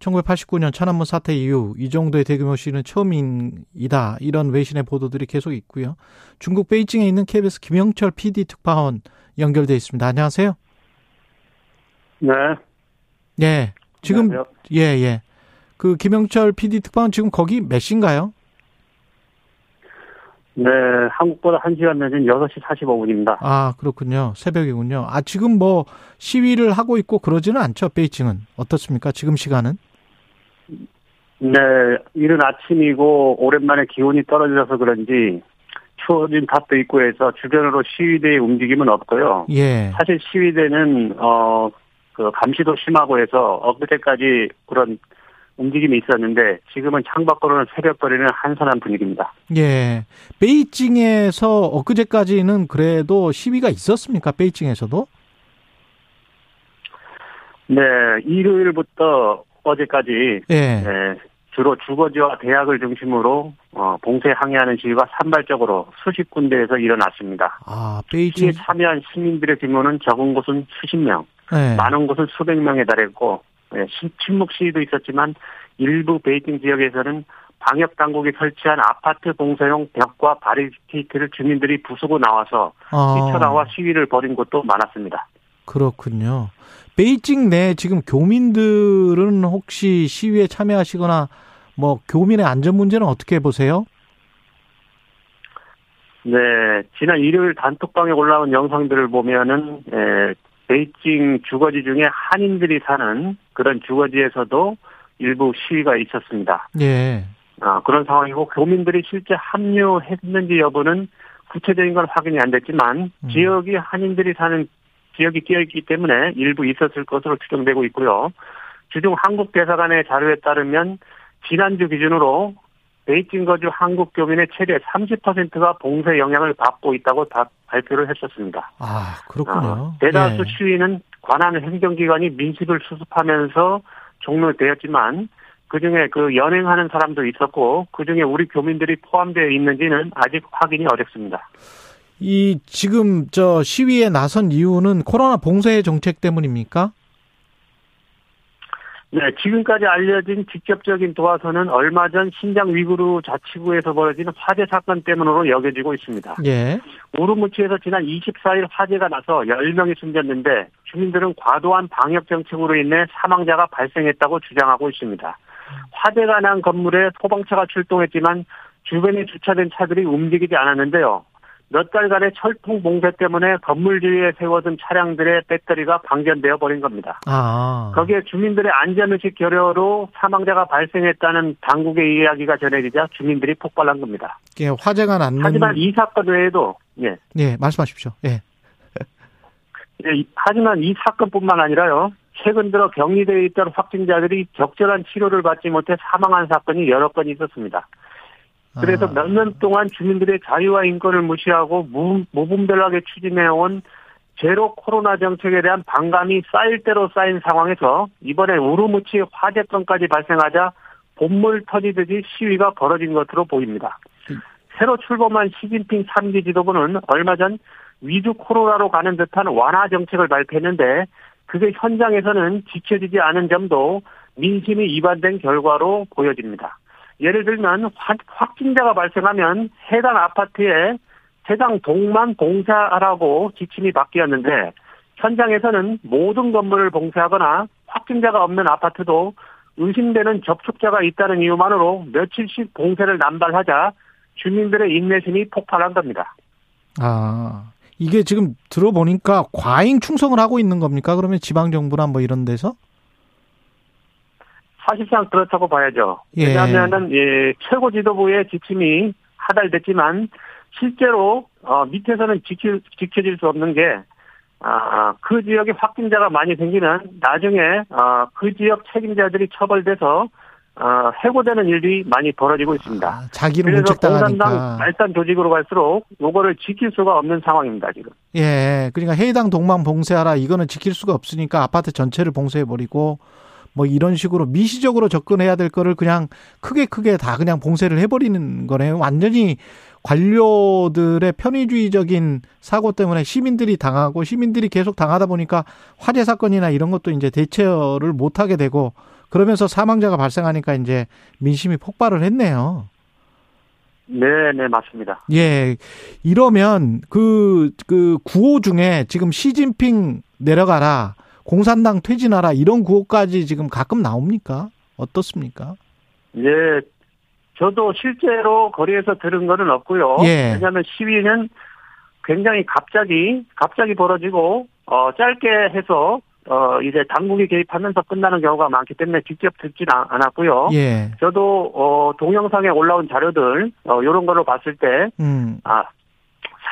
Speaker 2: 1989년 천안문 사태 이후 이 정도의 대규모 시위는 처음이다. 이런 외신의 보도들이 계속 있고요. 중국 베이징에 있는 KBS 김영철 PD 특파원 연결돼 있습니다. 안녕하세요.
Speaker 7: 네.
Speaker 2: 네. 지금
Speaker 7: 안녕하세요.
Speaker 2: 예, 예. 그 김영철 PD 특파원 지금 거기 몇 시인가요?
Speaker 7: 네, 한국보다 1시간 늦은 6시 45분입니다.
Speaker 2: 아, 그렇군요. 새벽이군요. 아, 지금 뭐 시위를 하고 있고 그러지는 않죠. 베이징은. 어떻습니까? 지금 시간은?
Speaker 7: 네, 이른 아침이고 오랜만에 기온이 떨어져서 그런지 추워진 탓도 있고 해서 주변으로 시위대의 움직임은 없고요.
Speaker 2: 예.
Speaker 7: 사실 시위대는 어, 그 감시도 심하고 해서 엊그제까지 그런 움직임이 있었는데 지금은 창밖으로는 새벽거리는 한산한 분위기입니다.
Speaker 2: 예. 베이징에서 엊그제까지는 그래도 시위가 있었습니까? 베이징에서도?
Speaker 7: 네, 일요일부터 어제까지
Speaker 2: 예.
Speaker 7: 네, 주로 주거지와 대학을 중심으로 어, 봉쇄 항의하는 시위가 산발적으로 수십 군데에서 일어났습니다.
Speaker 2: 아,
Speaker 7: 시위에
Speaker 2: 베이징.
Speaker 7: 참여한 시민들의 규모는 적은 곳은 수십 명,
Speaker 2: 예.
Speaker 7: 많은 곳은 수백 명에 달했고 예, 시- 침묵 시위도 있었지만 일부 베이징 지역에서는 방역 당국이 설치한 아파트 봉쇄용 벽과 바리케이트를 주민들이 부수고 나와서
Speaker 2: 아,
Speaker 7: 뛰쳐나와 시위를 벌인 곳도 많았습니다.
Speaker 2: 그렇군요. 베이징 내 지금 교민들은 혹시 시위에 참여하시거나 뭐 교민의 안전 문제는 어떻게 보세요?
Speaker 7: 네, 지난 일요일 단톡방에 올라온 영상들을 보면은 에, 베이징 주거지 중에 한인들이 사는 그런 주거지에서도 일부 시위가 있었습니다.
Speaker 2: 예.
Speaker 7: 아, 그런 상황이고 교민들이 실제 합류했는지 여부는 구체적인 건 확인이 안 됐지만
Speaker 2: 음.
Speaker 7: 지역이 한인들이 사는 지역이 끼어있기 때문에 일부 있었을 것으로 추정되고 있고요. 주중 한국 대사관의 자료에 따르면 지난주 기준으로 베이징 거주 한국 교민의 최대 30%가 봉쇄 영향을 받고 있다고 다 발표를 했었습니다.
Speaker 2: 아, 그렇군요.
Speaker 7: 아, 대다수
Speaker 2: 예.
Speaker 7: 시위는 관할 행정기관이 민식을 수습하면서 종료되었지만 그중에 그 연행하는 사람도 있었고 그중에 우리 교민들이 포함되어 있는지는 아직 확인이 어렵습니다.
Speaker 2: 이 지금 저 시위에 나선 이유는 코로나 봉쇄 정책 때문입니까?
Speaker 7: 네, 지금까지 알려진 직접적인 도화선은 얼마 전 신장 위구르 자치구에서 벌어진 화재 사건 때문으로 여겨지고 있습니다.
Speaker 2: 예.
Speaker 7: 우르무치에서 지난 24일 화재가 나서 10명이 숨졌는데 주민들은 과도한 방역 정책으로 인해 사망자가 발생했다고 주장하고 있습니다. 화재가 난 건물에 소방차가 출동했지만 주변에 주차된 차들이 움직이지 않았는데요. 몇 달간의 철통 봉쇄 때문에 건물 주위에 세워둔 차량들의 배터리가 방전되어 버린 겁니다.
Speaker 2: 아.
Speaker 7: 거기에 주민들의 안전의식 결여로 사망자가 발생했다는 당국의 이야기가 전해지자 주민들이 폭발한 겁니다.
Speaker 2: 이게 화재가 났는
Speaker 7: 하지만 이 사건 외에도 예,
Speaker 2: 예, 말씀하십시오. 예.
Speaker 7: 예, 이- 하지만 이 사건뿐만 아니라요. 최근 들어 격리되어 있던 확진자들이 적절한 치료를 받지 못해 사망한 사건이 여러 건 있었습니다. 그래서
Speaker 2: 아.
Speaker 7: 몇년 동안 주민들의 자유와 인권을 무시하고 무, 무분별하게 추진해온 제로 코로나 정책에 대한 반감이 쌓일 대로 쌓인 상황에서 이번에 우르무치 화재 건까지 발생하자 본물 터지듯이 시위가 벌어진 것으로 보입니다. 새로 출범한 시진핑 3기 지도부는 얼마 전 위주 코로나로 가는 듯한 완화 정책을 발표했는데 그게 현장에서는 지켜지지 않은 점도 민심이 이반된 결과로 보여집니다. 예를 들면 확- 확진자가 발생하면 해당 아파트에 해당 동만 봉쇄하라고 지침이 바뀌었는데 현장에서는 모든 건물을 봉쇄하거나 확진자가 없는 아파트도 의심되는 접촉자가 있다는 이유만으로 며칠씩 봉쇄를 남발하자 주민들의 인내심이 폭발한 겁니다.
Speaker 2: 아. 이게 지금 들어보니까 과잉 충성을 하고 있는 겁니까? 그러면 지방 정부나 뭐 이런 데서?
Speaker 7: 사실상 그렇다고 봐야죠.
Speaker 2: 예.
Speaker 7: 왜냐하면은 예, 최고 지도부의 지침이 하달됐지만 실제로 어, 밑에서는 지킬, 지켜질 수 없는 게 아, 그 지역에 확진자가 많이 생기면 나중에 아, 그 지역 책임자들이 처벌돼서 어, 해고되는 일이 많이 벌어지고 있습니다.
Speaker 2: 아, 자기는
Speaker 7: 그래서 공산당. 말단 조직으로 갈수록 요거를 지킬 수가 없는 상황입니다 지금.
Speaker 2: 예. 그러니까 해당 동만 봉쇄하라. 이거는 지킬 수가 없으니까 아파트 전체를 봉쇄해 버리고 뭐 이런 식으로 미시적으로 접근해야 될 거를 그냥 크게 크게 다 그냥 봉쇄를 해 버리는 거네요. 완전히 관료들의 편의주의적인 사고 때문에 시민들이 당하고 시민들이 계속 당하다 보니까 화재 사건이나 이런 것도 이제 대처를 못 하게 되고 그러면서 사망자가 발생하니까 이제 민심이 폭발을 했네요.
Speaker 7: 네, 네 맞습니다.
Speaker 2: 예. 이러면 그, 그 구호 중에 지금 시진핑 내려가라, 공산당 퇴진하라, 이런 구호까지 지금 가끔 나옵니까? 어떻습니까?
Speaker 7: 예, 저도 실제로 거리에서 들은 거는 없고요.
Speaker 2: 예.
Speaker 7: 왜냐하면 시위는 굉장히 갑자기 갑자기 벌어지고 어 짧게 해서 어 이제 당국이 개입하면서 끝나는 경우가 많기 때문에 직접 듣진 않- 않았고요.
Speaker 2: 예.
Speaker 7: 저도 어 동영상에 올라온 자료들 어 요런 걸로 봤을 때
Speaker 2: 음,
Speaker 7: 아,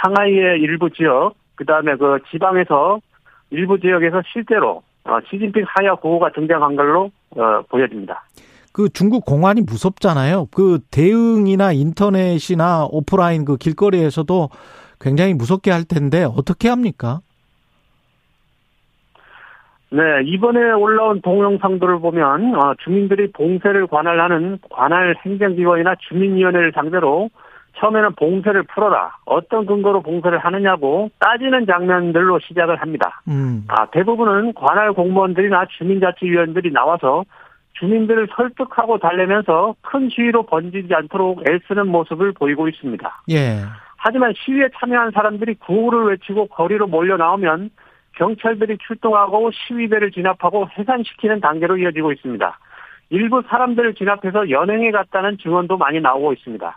Speaker 7: 상하이의 일부 지역, 그 다음에 그 지방에서 일부 지역에서 실제로 어, 시진핑 하야 구호가 등장한 걸로 어, 보여집니다.
Speaker 2: 그 중국 공안이 무섭잖아요. 그 대응이나 인터넷이나 오프라인 그 길거리에서도 굉장히 무섭게 할 텐데 어떻게 합니까?
Speaker 7: 네, 이번에 올라온 동영상들을 보면 어, 주민들이 봉쇄를 관할하는 관할 행정기관이나 주민위원회를 상대로 처음에는 봉쇄를 풀어라, 어떤 근거로 봉쇄를 하느냐고 따지는 장면들로 시작을 합니다.
Speaker 2: 음,
Speaker 7: 아, 대부분은 관할 공무원들이나 주민자치위원들이 나와서 주민들을 설득하고 달래면서 큰 시위로 번지지 않도록 애쓰는 모습을 보이고 있습니다.
Speaker 2: 예.
Speaker 7: 하지만 시위에 참여한 사람들이 구호를 외치고 거리로 몰려 나오면 경찰들이 출동하고 시위대를 진압하고 해산시키는 단계로 이어지고 있습니다. 일부 사람들을 진압해서 연행해 갔다는 증언도 많이 나오고 있습니다.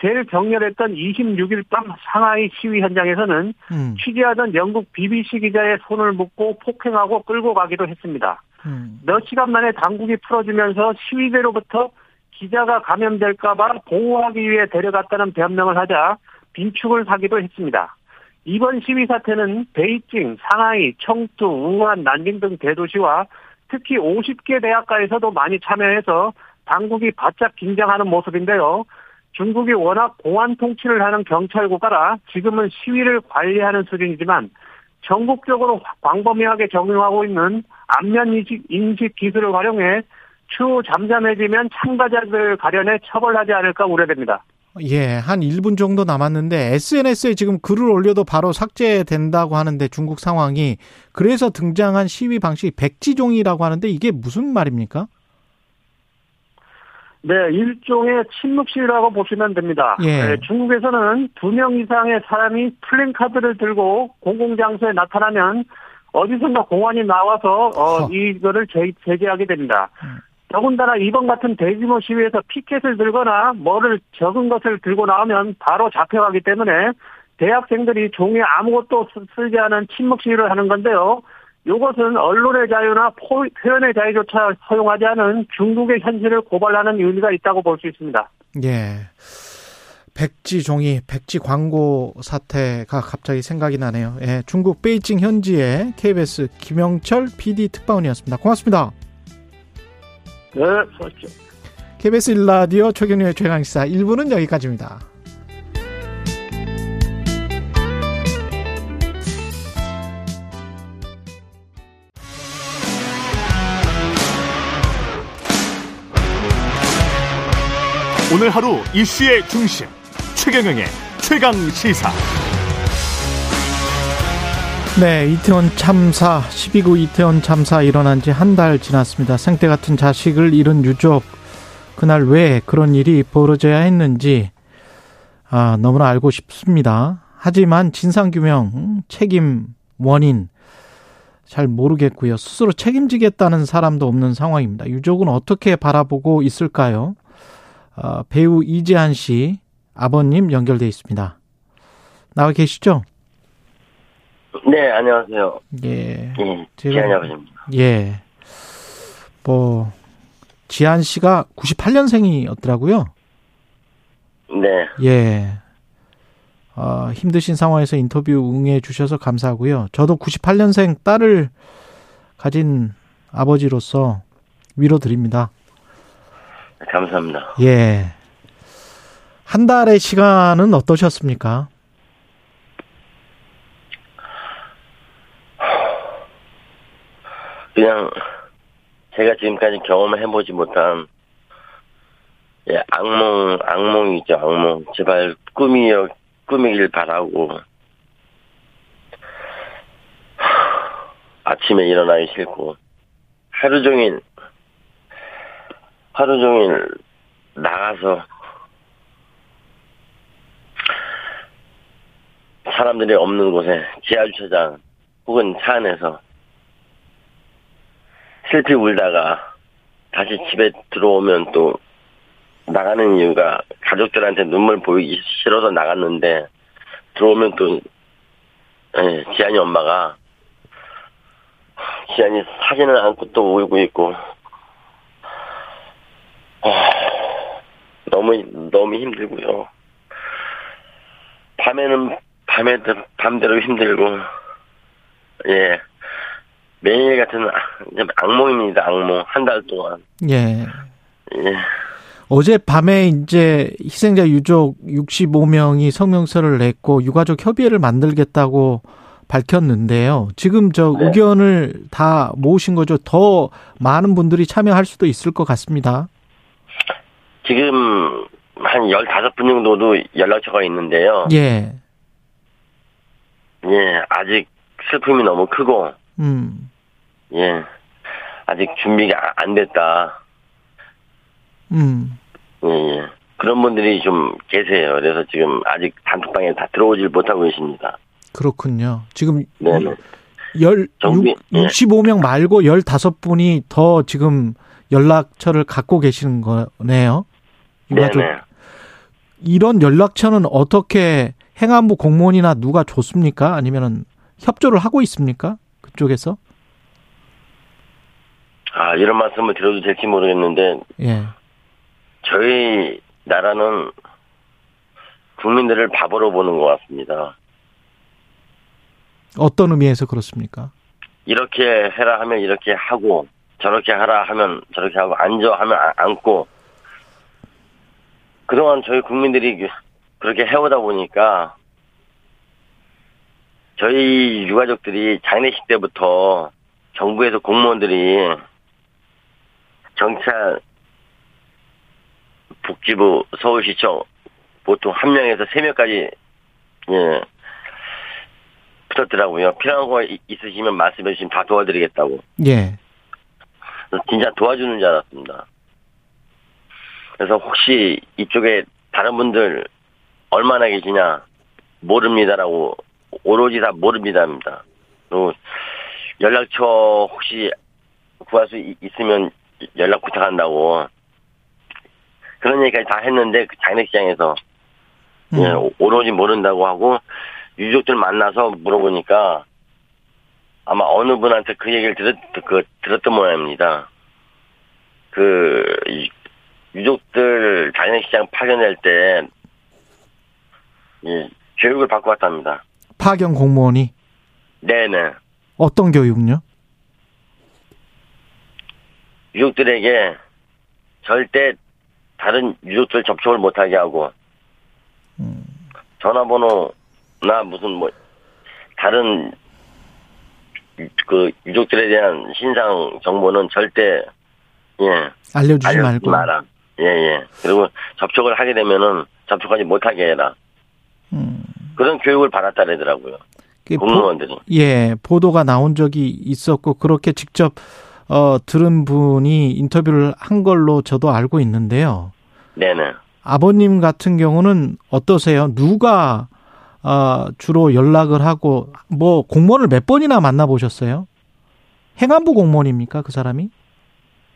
Speaker 7: 제일 격렬했던 26일 밤 상하이 시위 현장에서는
Speaker 2: 음,
Speaker 7: 취재하던 영국 BBC 기자의 손을 묶고 폭행하고 끌고 가기도 했습니다.
Speaker 2: 음.
Speaker 7: 몇 시간 만에 당국이 풀어주면서 시위대로부터 기자가 감염될까봐 보호하기 위해 데려갔다는 변명을 하자 빈축을 하기도 했습니다. 이번 시위 사태는 베이징, 상하이, 청두, 우한, 난징 등 대도시와 특히 50개 대학가에서도 많이 참여해서 당국이 바짝 긴장하는 모습인데요. 중국이 워낙 공안 통치를 하는 경찰 국가라 지금은 시위를 관리하는 수준이지만 전국적으로 광범위하게 적용하고 있는 안면 인식, 인식 기술을 활용해 추후 잠잠해지면 참가자들을 가려내 처벌하지 않을까 우려됩니다.
Speaker 2: 예, 한 1분 정도 남았는데 SNS에 지금 글을 올려도 바로 삭제된다고 하는데 중국 상황이 그래서 등장한 시위 방식이 백지종이라고 하는데 이게 무슨 말입니까?
Speaker 7: 네, 일종의 침묵시위라고 보시면 됩니다.
Speaker 2: 예.
Speaker 7: 네, 중국에서는 두 명 이상의 사람이 플랜카드를 들고 공공장소에 나타나면 어디선가 공안이 나와서 어,
Speaker 2: 허.
Speaker 7: 이거를 제, 제재하게 됩니다.
Speaker 2: 음.
Speaker 7: 더군다나 이번 같은 대규모 시위에서 피켓을 들거나 뭐를 적은 것을 들고 나오면 바로 잡혀가기 때문에 대학생들이 종이에 아무것도 쓰- 쓰지 않은 침묵 시위를 하는 건데요. 이것은 언론의 자유나 포- 표현의 자유조차 허용하지 않은 중국의 현실을 고발하는 의미가 있다고 볼 수 있습니다.
Speaker 2: 예. 백지 종이, 백지 광고 사태가 갑자기 생각이 나네요. 예, 중국 베이징 현지의 KBS 김영철 PD 특파원이었습니다. 고맙습니다.
Speaker 7: 네, 수고하십시오.
Speaker 2: KBS 일라디오 최경련의 최강시사 1부는 여기까지입니다.
Speaker 1: 오늘 하루 이슈의 중심 최경영의 최강 시사.
Speaker 2: 네, 이태원 참사, 12구 이태원 참사 일어난 지 한 달 지났습니다. 생태 같은 자식을 잃은 유족, 그날 왜 그런 일이 벌어져야 했는지, 아, 너무나 알고 싶습니다. 하지만 진상규명, 음, 책임, 원인, 잘 모르겠고요. 스스로 책임지겠다는 사람도 없는 상황입니다. 유족은 어떻게 바라보고 있을까요? 아, 배우 이재한 씨 아버님 연결돼 있습니다. 나와 계시죠?
Speaker 8: 네, 안녕하세요.
Speaker 2: 예.
Speaker 8: 예, 지한이 아버지입니다.
Speaker 2: 예. 뭐, 지한 씨가 98년생이었더라고요.
Speaker 8: 네,
Speaker 2: 예. 어, 힘드신 상황에서 인터뷰 응해 주셔서 감사하고요. 저도 98년생 딸을 가진 아버지로서 위로 드립니다.
Speaker 8: 감사합니다.
Speaker 2: 예. 한 달의 시간은 어떠셨습니까?
Speaker 8: 그냥 제가 지금까지 경험을 해보지 못한 예, 악몽, 악몽이죠, 악몽. 제발 꿈이여, 꿈이길 바라고. 아침에 일어나기 싫고, 하루 종일, 하루 종일 나가서 사람들이 없는 곳에 지하주차장 혹은 차 안에서 슬피 울다가 다시 집에 들어오면 또 나가는 이유가 가족들한테 눈물 보이기 싫어서 나갔는데 들어오면 또 예, 지한이 엄마가 지한이 사진을 안고 또 울고 있고 어, 너무 너무 힘들고요. 밤에는 밤에 밤대로 힘들고 예 매일 같은 악- 악몽입니다. 악몽 한 달 동안
Speaker 2: 예.
Speaker 8: 예.
Speaker 2: 어제 밤에 이제 희생자 유족 65명이 성명서를 냈고 유가족 협의회를 만들겠다고 밝혔는데요. 지금 저
Speaker 8: 네.
Speaker 2: 의견을 다 모으신 거죠. 더 많은 분들이 참여할 수도 있을 것 같습니다.
Speaker 8: 지금 한 15분 정도도 연락처가 있는데요.
Speaker 2: 예.
Speaker 8: 예, 아직 슬픔이 너무 크고,
Speaker 2: 음.
Speaker 8: 예, 아직 준비가 안 됐다.
Speaker 2: 음.
Speaker 8: 예, 예. 그런 분들이 좀 계세요. 그래서 지금 아직 단톡방에 다 들어오질 못하고 계십니다.
Speaker 2: 그렇군요. 지금
Speaker 8: 네네.
Speaker 2: 열,
Speaker 8: 정비,
Speaker 2: 육-
Speaker 8: 예.
Speaker 2: 65명 말고 15분이 더 지금 연락처를 갖고 계시는 거네요.
Speaker 8: 네네.
Speaker 2: 이런 연락처는 어떻게 행안부 공무원이나 누가 줬습니까? 아니면은 협조를 하고 있습니까? 그쪽에서?
Speaker 8: 아, 이런 말씀을 드려도 될지 모르겠는데,
Speaker 2: 예.
Speaker 8: 저희 나라는 국민들을 바보로 보는 것 같습니다.
Speaker 2: 어떤 의미에서 그렇습니까?
Speaker 8: 이렇게 해라 하면 이렇게 하고, 저렇게 하라 하면 저렇게 하고, 앉아 하면 아- 앉고, 그동안 저희 국민들이 그- 그렇게 해오다 보니까, 저희 유가족들이 장례식 때부터 정부에서 공무원들이 경찰, 복지부, 서울시청 보통 한 명에서 세 명까지 예 붙었더라고요. 필요한 거 이- 있으시면 말씀해 주시면 다 도와드리겠다고.
Speaker 2: 예.
Speaker 8: 진짜 도와주는 줄 알았습니다. 그래서 혹시 이쪽에 다른 분들 얼마나 계시냐 모릅니다라고 오로지 다 모릅니다입니다. 그리고 연락처 혹시 구할 수 이- 있으면 연락 부탁한다고 그런 얘기까지 다 했는데 그 장례식장에서 예,
Speaker 2: 음.
Speaker 8: 오- 오로지 모른다고 하고 유족들 만나서 물어보니까 아마 어느 분한테 그 얘기를 들었, 그, 들었던 모양입니다. 그, 이- 유족들 장례식장 파견할 때, 예, 교육을 받고 왔답니다.
Speaker 2: 파견 공무원이
Speaker 8: 네네.
Speaker 2: 어떤 교육요?
Speaker 8: 유족들에게 절대 다른 유족들 접촉을 못하게 하고,
Speaker 2: 음.
Speaker 8: 전화번호나 무슨 뭐, 다른 유- 그 유족들에 대한 신상 정보는 절대, 예,
Speaker 2: 알려주지
Speaker 8: 알려주지
Speaker 2: 말고.
Speaker 8: 마라. 예, 예. 그리고 접촉을 하게 되면은 접촉하지 못하게 해라.
Speaker 2: 음.
Speaker 8: 그런 교육을 받았다 그러더라고요.
Speaker 2: 그 보-
Speaker 8: 공무원들이.
Speaker 2: 예, 보도가 나온 적이 있었고 그렇게 직접 어 들은 분이 인터뷰를 한 걸로 저도 알고 있는데요.
Speaker 8: 네네.
Speaker 2: 아버님 같은 경우는 어떠세요? 누가 어 주로 연락을 하고 뭐 공무원을 몇 번이나 만나 보셨어요? 행안부 공무원입니까 그 사람이?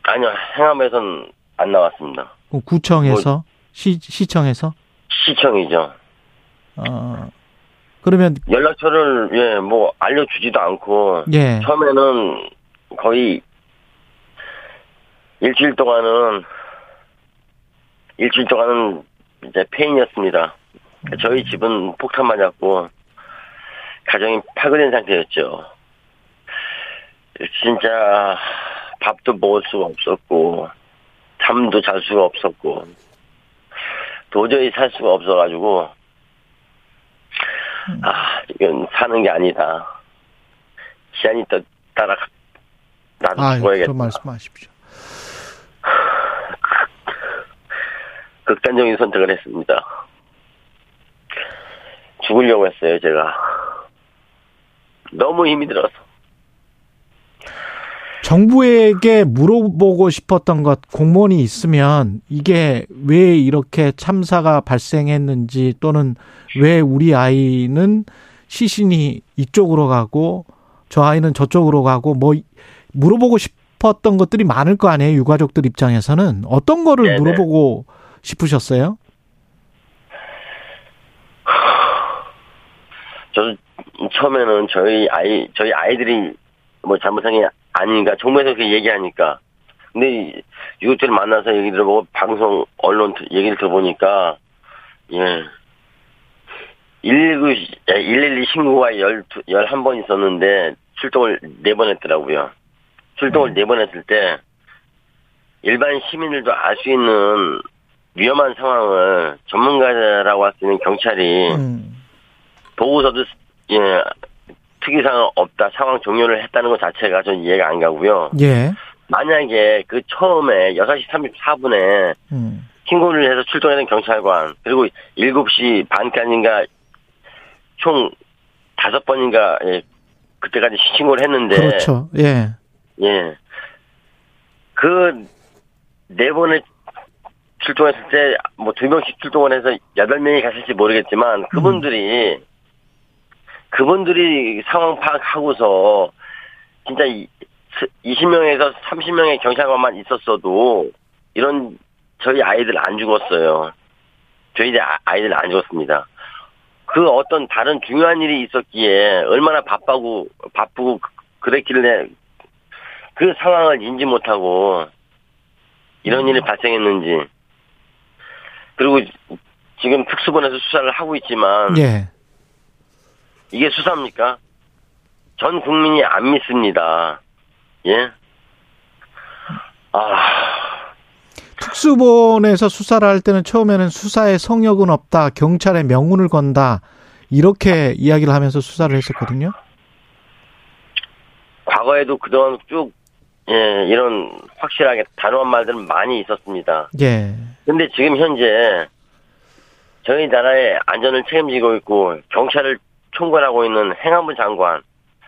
Speaker 8: 아니요, 행암에선 안 나왔습니다.
Speaker 2: 그 구청에서 시 시청에서
Speaker 8: 시청이죠.
Speaker 2: 어 그러면
Speaker 8: 연락처를, 예, 뭐, 알려주지도 않고,
Speaker 2: 예
Speaker 8: 처음에는 거의 일주일 동안은, 일주일 동안은 이제 폐인이었습니다. 저희 집은 폭탄 맞았고, 가정이 파괴된 상태였죠. 진짜, 밥도 먹을 수가 없었고, 잠도 잘 수가 없었고, 도저히 살 수가 없어가지고, 아, 이건 사는 게 아니다. 시간이 또 따라, 나도
Speaker 2: 아
Speaker 8: 죽어야겠다.
Speaker 2: 그런 말씀하십시오.
Speaker 8: 극단적인 선택을 했습니다. 죽으려고 했어요, 제가. 너무 힘이 들어서.
Speaker 2: 정부에게 물어보고 싶었던 것 공무원이 있으면 이게 왜 이렇게 참사가 발생했는지 또는 왜 우리 아이는 시신이 이쪽으로 가고 저 아이는 저쪽으로 가고 뭐 물어보고 싶었던 것들이 많을 거 아니에요 유가족들 입장에서는 어떤 거를
Speaker 8: 네네.
Speaker 2: 물어보고 싶으셨어요?
Speaker 8: 저도 처음에는 저희 아이, 저희 아이들이 뭐 잘못한 게 아닌가, 정부에서 그렇게 얘기하니까. 근데 유족들 만나서 얘기 들어보고 방송, 언론 얘기를 들어보니까, 예. 119, 112 신고가 12, 11번 있었는데 출동을 4번 했더라고요. 출동을 4번 했을 때 일반 시민들도 알 수 있는 위험한 상황을 전문가라고 할 수 있는 경찰이
Speaker 2: 음.
Speaker 8: 보고서도 예 특이사항 없다 상황 종료를 했다는 것 자체가 전 이해가 안 가고요.
Speaker 2: 예.
Speaker 8: 만약에 그 처음에 6시 34분에
Speaker 2: 음.
Speaker 8: 신고를 해서 출동하는 경찰관 그리고 7시 반까지인가 총 다섯 번인가 예, 그때까지 신고를 했는데
Speaker 2: 그렇죠. 예.
Speaker 8: 예. 그, 네 번에 출동했을 때, 뭐, 두 명씩 출동을 해서 여덟 명이 갔을지 모르겠지만, 그분들이, 그분들이 상황 파악하고서 진짜 20명에서 30명의 경찰관만 있었어도 이런 저희 아이들 안 죽었어요. 저희 아이들 안 죽었습니다. 그 어떤 다른 중요한 일이 있었기에 얼마나 바쁘고 바쁘고 그랬길래 그 상황을 인지 못하고 이런 일이 발생했는지 그리고 지금 특수본에서 수사를 하고 있지만
Speaker 2: 예.
Speaker 8: 이게 수사입니까? 전 국민이 안 믿습니다. 예? 아.
Speaker 2: 특수본에서 수사를 할 때는 처음에는 수사에 성역은 없다, 경찰에 명운을 건다, 이렇게 이야기를 하면서 수사를 했었거든요.
Speaker 8: 과거에도 그동안 쭉, 예, 이런 확실하게 단호한 말들은 많이 있었습니다.
Speaker 2: 예.
Speaker 8: 근데 지금 현재 저희 나라의 안전을 책임지고 있고 경찰을 총괄하고 있는 행안부 장관,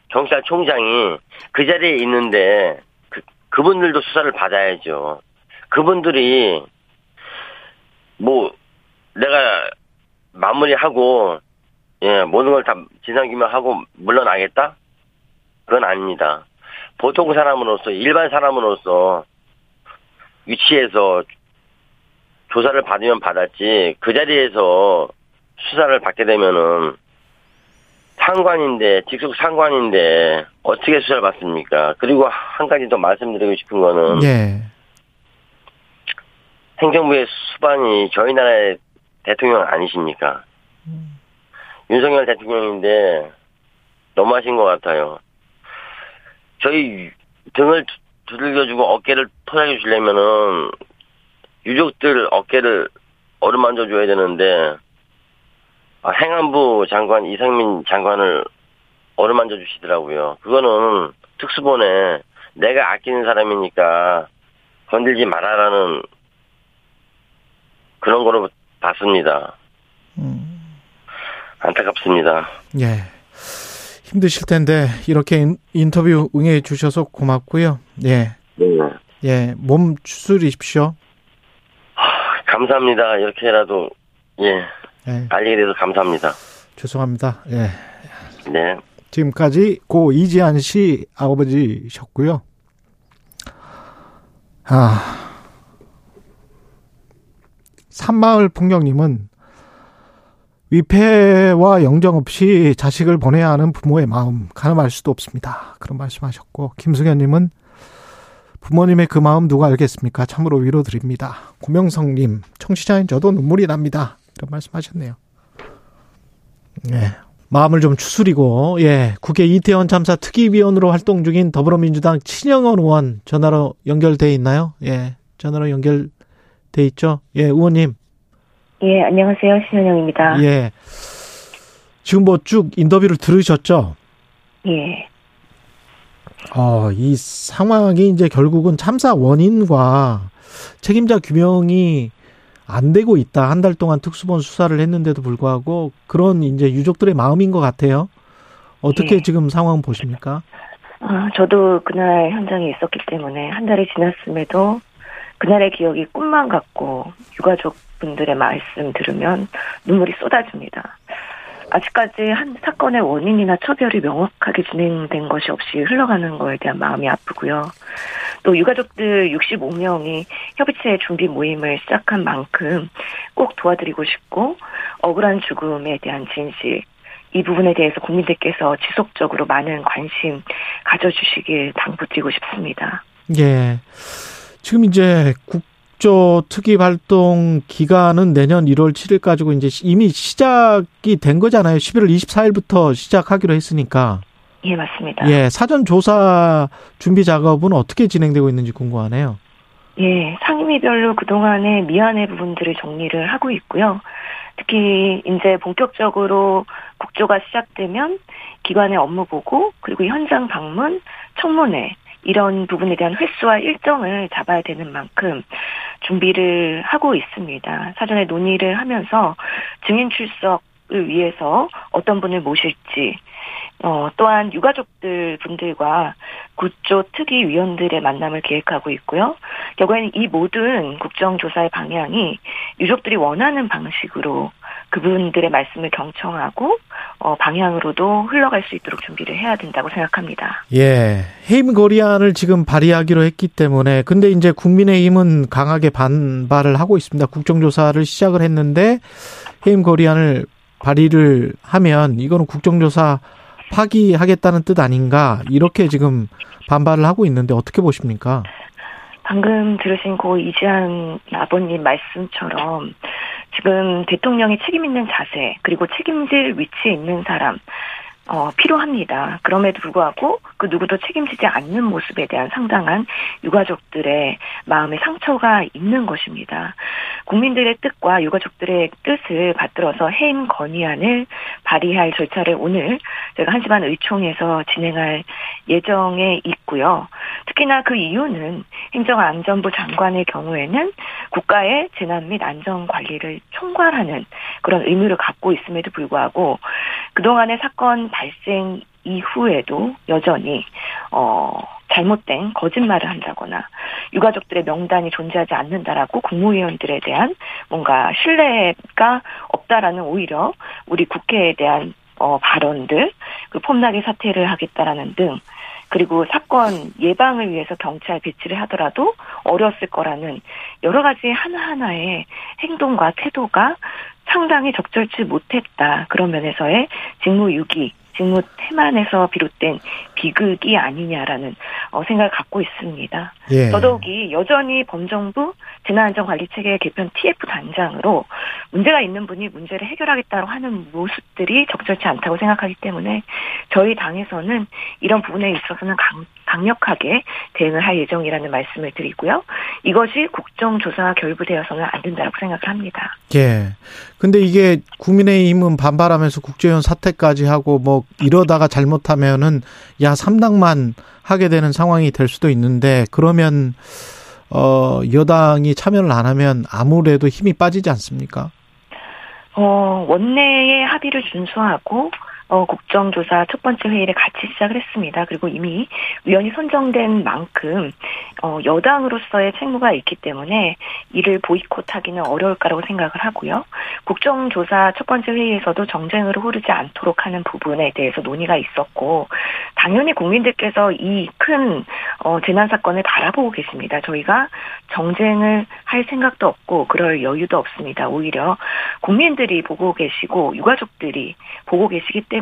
Speaker 8: 경찰총장이 그 자리에 있는데 그, 그분들도 수사를 받아야죠. 그분들이 뭐 내가 마무리하고 예 모든 걸 다 진상규명하고 물러나겠다? 그건 아닙니다. 보통 사람으로서 일반 사람으로서 위치에서 조사를 받으면 받았지 그 자리에서 수사를 받게 되면은 상관인데 직속 상관인데 어떻게 수사를 받습니까? 그리고 한 가지 더 말씀드리고 싶은 거는
Speaker 2: 예.
Speaker 8: 행정부의 수반이 저희 나라의 대통령 아니십니까? 음. 윤석열 대통령인데 너무하신 것 같아요. 저희 등을 두들겨주고 어깨를 토닥여 주려면은 유족들 어깨를 어루만져 줘야 되는데 아, 행안부 장관 이상민 장관을 어루만져 주시더라고요. 그거는 특수본에 내가 아끼는 사람이니까 건들지 말아라는 그런 거로 봤습니다. 음. 안타깝습니다.
Speaker 2: 예. 힘드실 텐데 이렇게 인 터뷰 응해 주셔서 고맙고요. 예.
Speaker 8: 네.
Speaker 2: 예, 몸 추스리십시오.
Speaker 8: 하, 감사합니다. 이렇게라도 예. 네. 알리게 돼서 감사합니다.
Speaker 2: 죄송합니다. 예.
Speaker 8: 네.
Speaker 2: 지금까지 고 이지한 씨 아버지셨고요. 아. 산마을 풍경님은 위패와 영정 없이 자식을 보내야 하는 부모의 마음 가늠할 수도 없습니다. 그런 말씀하셨고 김승현님은 부모님의 그 마음 누가 알겠습니까? 참으로 위로드립니다. 고명성님 청취자인 저도 눈물이 납니다. 이런 말씀하셨네요. 예. 마음을 좀 추스리고 예 국회 이태원 참사 특위위원으로 활동 중인 더불어민주당 친영원 의원 전화로 연결돼 있나요? 예 전화로 연결돼 있죠. 예 의원님.
Speaker 9: 예 안녕하세요 신현영입니다.
Speaker 2: 예 지금 뭐 쭉 인터뷰를 들으셨죠?
Speaker 9: 예.
Speaker 2: 어, 이 상황이 이제 결국은 참사 원인과 책임자 규명이 안 되고 있다. 한 달 동안 특수본 수사를 했는데도 불구하고 그런 이제 유족들의 마음인 것 같아요. 어떻게 네. 지금 상황 보십니까?
Speaker 9: 아, 저도 그날 현장에 있었기 때문에 한 달이 지났음에도 그날의 기억이 꿈만 같고 유가족 분들의 말씀 들으면 눈물이 쏟아집니다. 아직까지 한 사건의 원인이나 처벌이 명확하게 진행된 것이 없이 흘러가는 거에 대한 마음이 아프고요. 또 유가족들 65명이 협의체 준비 모임을 시작한 만큼 꼭 도와드리고 싶고 억울한 죽음에 대한 진실 이 부분에 대해서 국민들께서 지속적으로 많은 관심 가져주시길 당부드리고 싶습니다.
Speaker 2: 예. 지금 이제 국 국조 특위 활동 기간은 내년 1월 7일까지고 이제 이미 시작이 된 거잖아요. 11월 24일부터 시작하기로 했으니까.
Speaker 9: 예, 맞습니다.
Speaker 2: 예, 사전 조사 준비 작업은 어떻게 진행되고 있는지 궁금하네요.
Speaker 9: 예, 상임위별로 그동안의 미안의 부분들을 정리를 하고 있고요. 특히 이제 본격적으로 국조가 시작되면 기관의 업무 보고 그리고 현장 방문, 청문회 이런 부분에 대한 횟수와 일정을 잡아야 되는 만큼 준비를 하고 있습니다. 사전에 논의를 하면서 증인 출석을 위해서 어떤 분을 모실지 어, 또한 유가족들 분들과 구조 특위 위원들의 만남을 계획하고 있고요. 결국에는 이 모든 국정조사의 방향이 유족들이 원하는 방식으로 그분들의 말씀을 경청하고 어, 방향으로도 흘러갈 수 있도록 준비를 해야 된다고 생각합니다.
Speaker 2: 예. 해임 거리안을 지금 발의하기로 했기 때문에 근데 이제 국민의힘은 강하게 반발을 하고 있습니다. 국정조사를 시작을 했는데 해임 거리안을 발의를 하면 이거는 국정조사 파기하겠다는 뜻 아닌가 이렇게 지금 반발을 하고 있는데 어떻게 보십니까?
Speaker 9: 방금 들으신 고 이지한 아버님 말씀처럼 지금 대통령이 책임 있는 자세 그리고 책임질 위치에 있는 사람 어, 필요합니다. 그럼에도 불구하고 그 누구도 책임지지 않는 모습에 대한 상당한 유가족들의 마음의 상처가 있는 것입니다. 국민들의 뜻과 유가족들의 뜻을 받들어서 해임 건의안을 발의할 절차를 오늘 제가 한시반 의총에서 진행할 예정에 있고요. 특히나 그 이유는 행정안전부 장관의 경우에는 국가의 재난 및 안전 관리를 총괄하는 그런 의무를 갖고 있음에도 불구하고 그동안의 사건 발생 이후에도 여전히 어 잘못된 거짓말을 한다거나 유가족들의 명단이 존재하지 않는다라고 국무위원들에 대한 뭔가 신뢰가 없다라는 오히려 우리 국회에 대한 어 발언들 그 폼나게 사퇴를 하겠다라는 등 그리고 사건 예방을 위해서 경찰 배치를 하더라도 어려웠을 거라는 여러 가지 하나하나의 행동과 태도가 상당히 적절치 못했다. 그런 면에서의 직무유기, 직무 태만에서 비롯된 비극이 아니냐라는 어, 생각을 갖고 있습니다. 예. 더더욱이 여전히 범정부 재난안전관리체계 개편 TF 단장으로 문제가 있는 분이 문제를 해결하겠다고 하는 모습들이 적절치 않다고 생각하기 때문에 저희 당에서는 이런 부분에 있어서는 강, 강력하게 대응을 할 예정이라는 말씀을 드리고요. 이것이 국정조사와 결부되어서는 안 된다고 생각을 합니다.
Speaker 2: 예. 근데 이게 국민의힘은 반발하면서 국회의원 사퇴까지 하고 뭐 이러다가 잘못하면은 야 3당만 하게 되는 상황이 될 수도 있는데 그러면 어 여당이 참여를 안 하면 아무래도 힘이 빠지지 않습니까?
Speaker 9: 어 원내의 합의를 준수하고 어, 국정조사 첫 번째 회의를 같이 시작을 했습니다. 그리고 이미 위원이 선정된 만큼 어, 여당으로서의 책무가 있기 때문에 이를 보이콧하기는 어려울 거라고 생각을 하고요. 국정조사 첫 번째 회의에서도 정쟁으로 흐르지 않도록 하는 부분에 대해서 논의가 있었고 당연히 국민들께서 이 큰 어, 재난 사건을 바라보고 계십니다. 저희가 정쟁을 할 생각도 없고 그럴 여유도 없습니다. 오히려 국민들이 보고 계시고 유가족들이 보고 계시기 때문에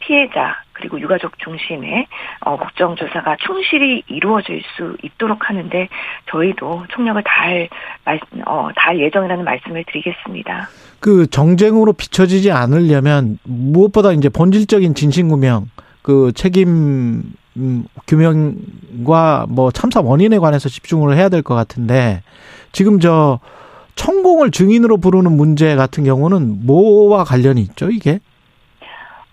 Speaker 9: 피해자 그리고 유가족 중심의 어, 국정 조사가 충실히 이루어질 수 있도록 하는데 저희도 총력을 다할 말, 어, 예정이라는 말씀을 드리겠습니다.
Speaker 2: 그 정쟁으로 비춰지지 않으려면 무엇보다 이제 본질적인 진실규명, 그 책임 음, 규명과 뭐 참사 원인에 관해서 집중을 해야 될 것 같은데 지금 저 천공을 증인으로 부르는 문제 같은 경우는 뭐와 관련이 있죠 이게?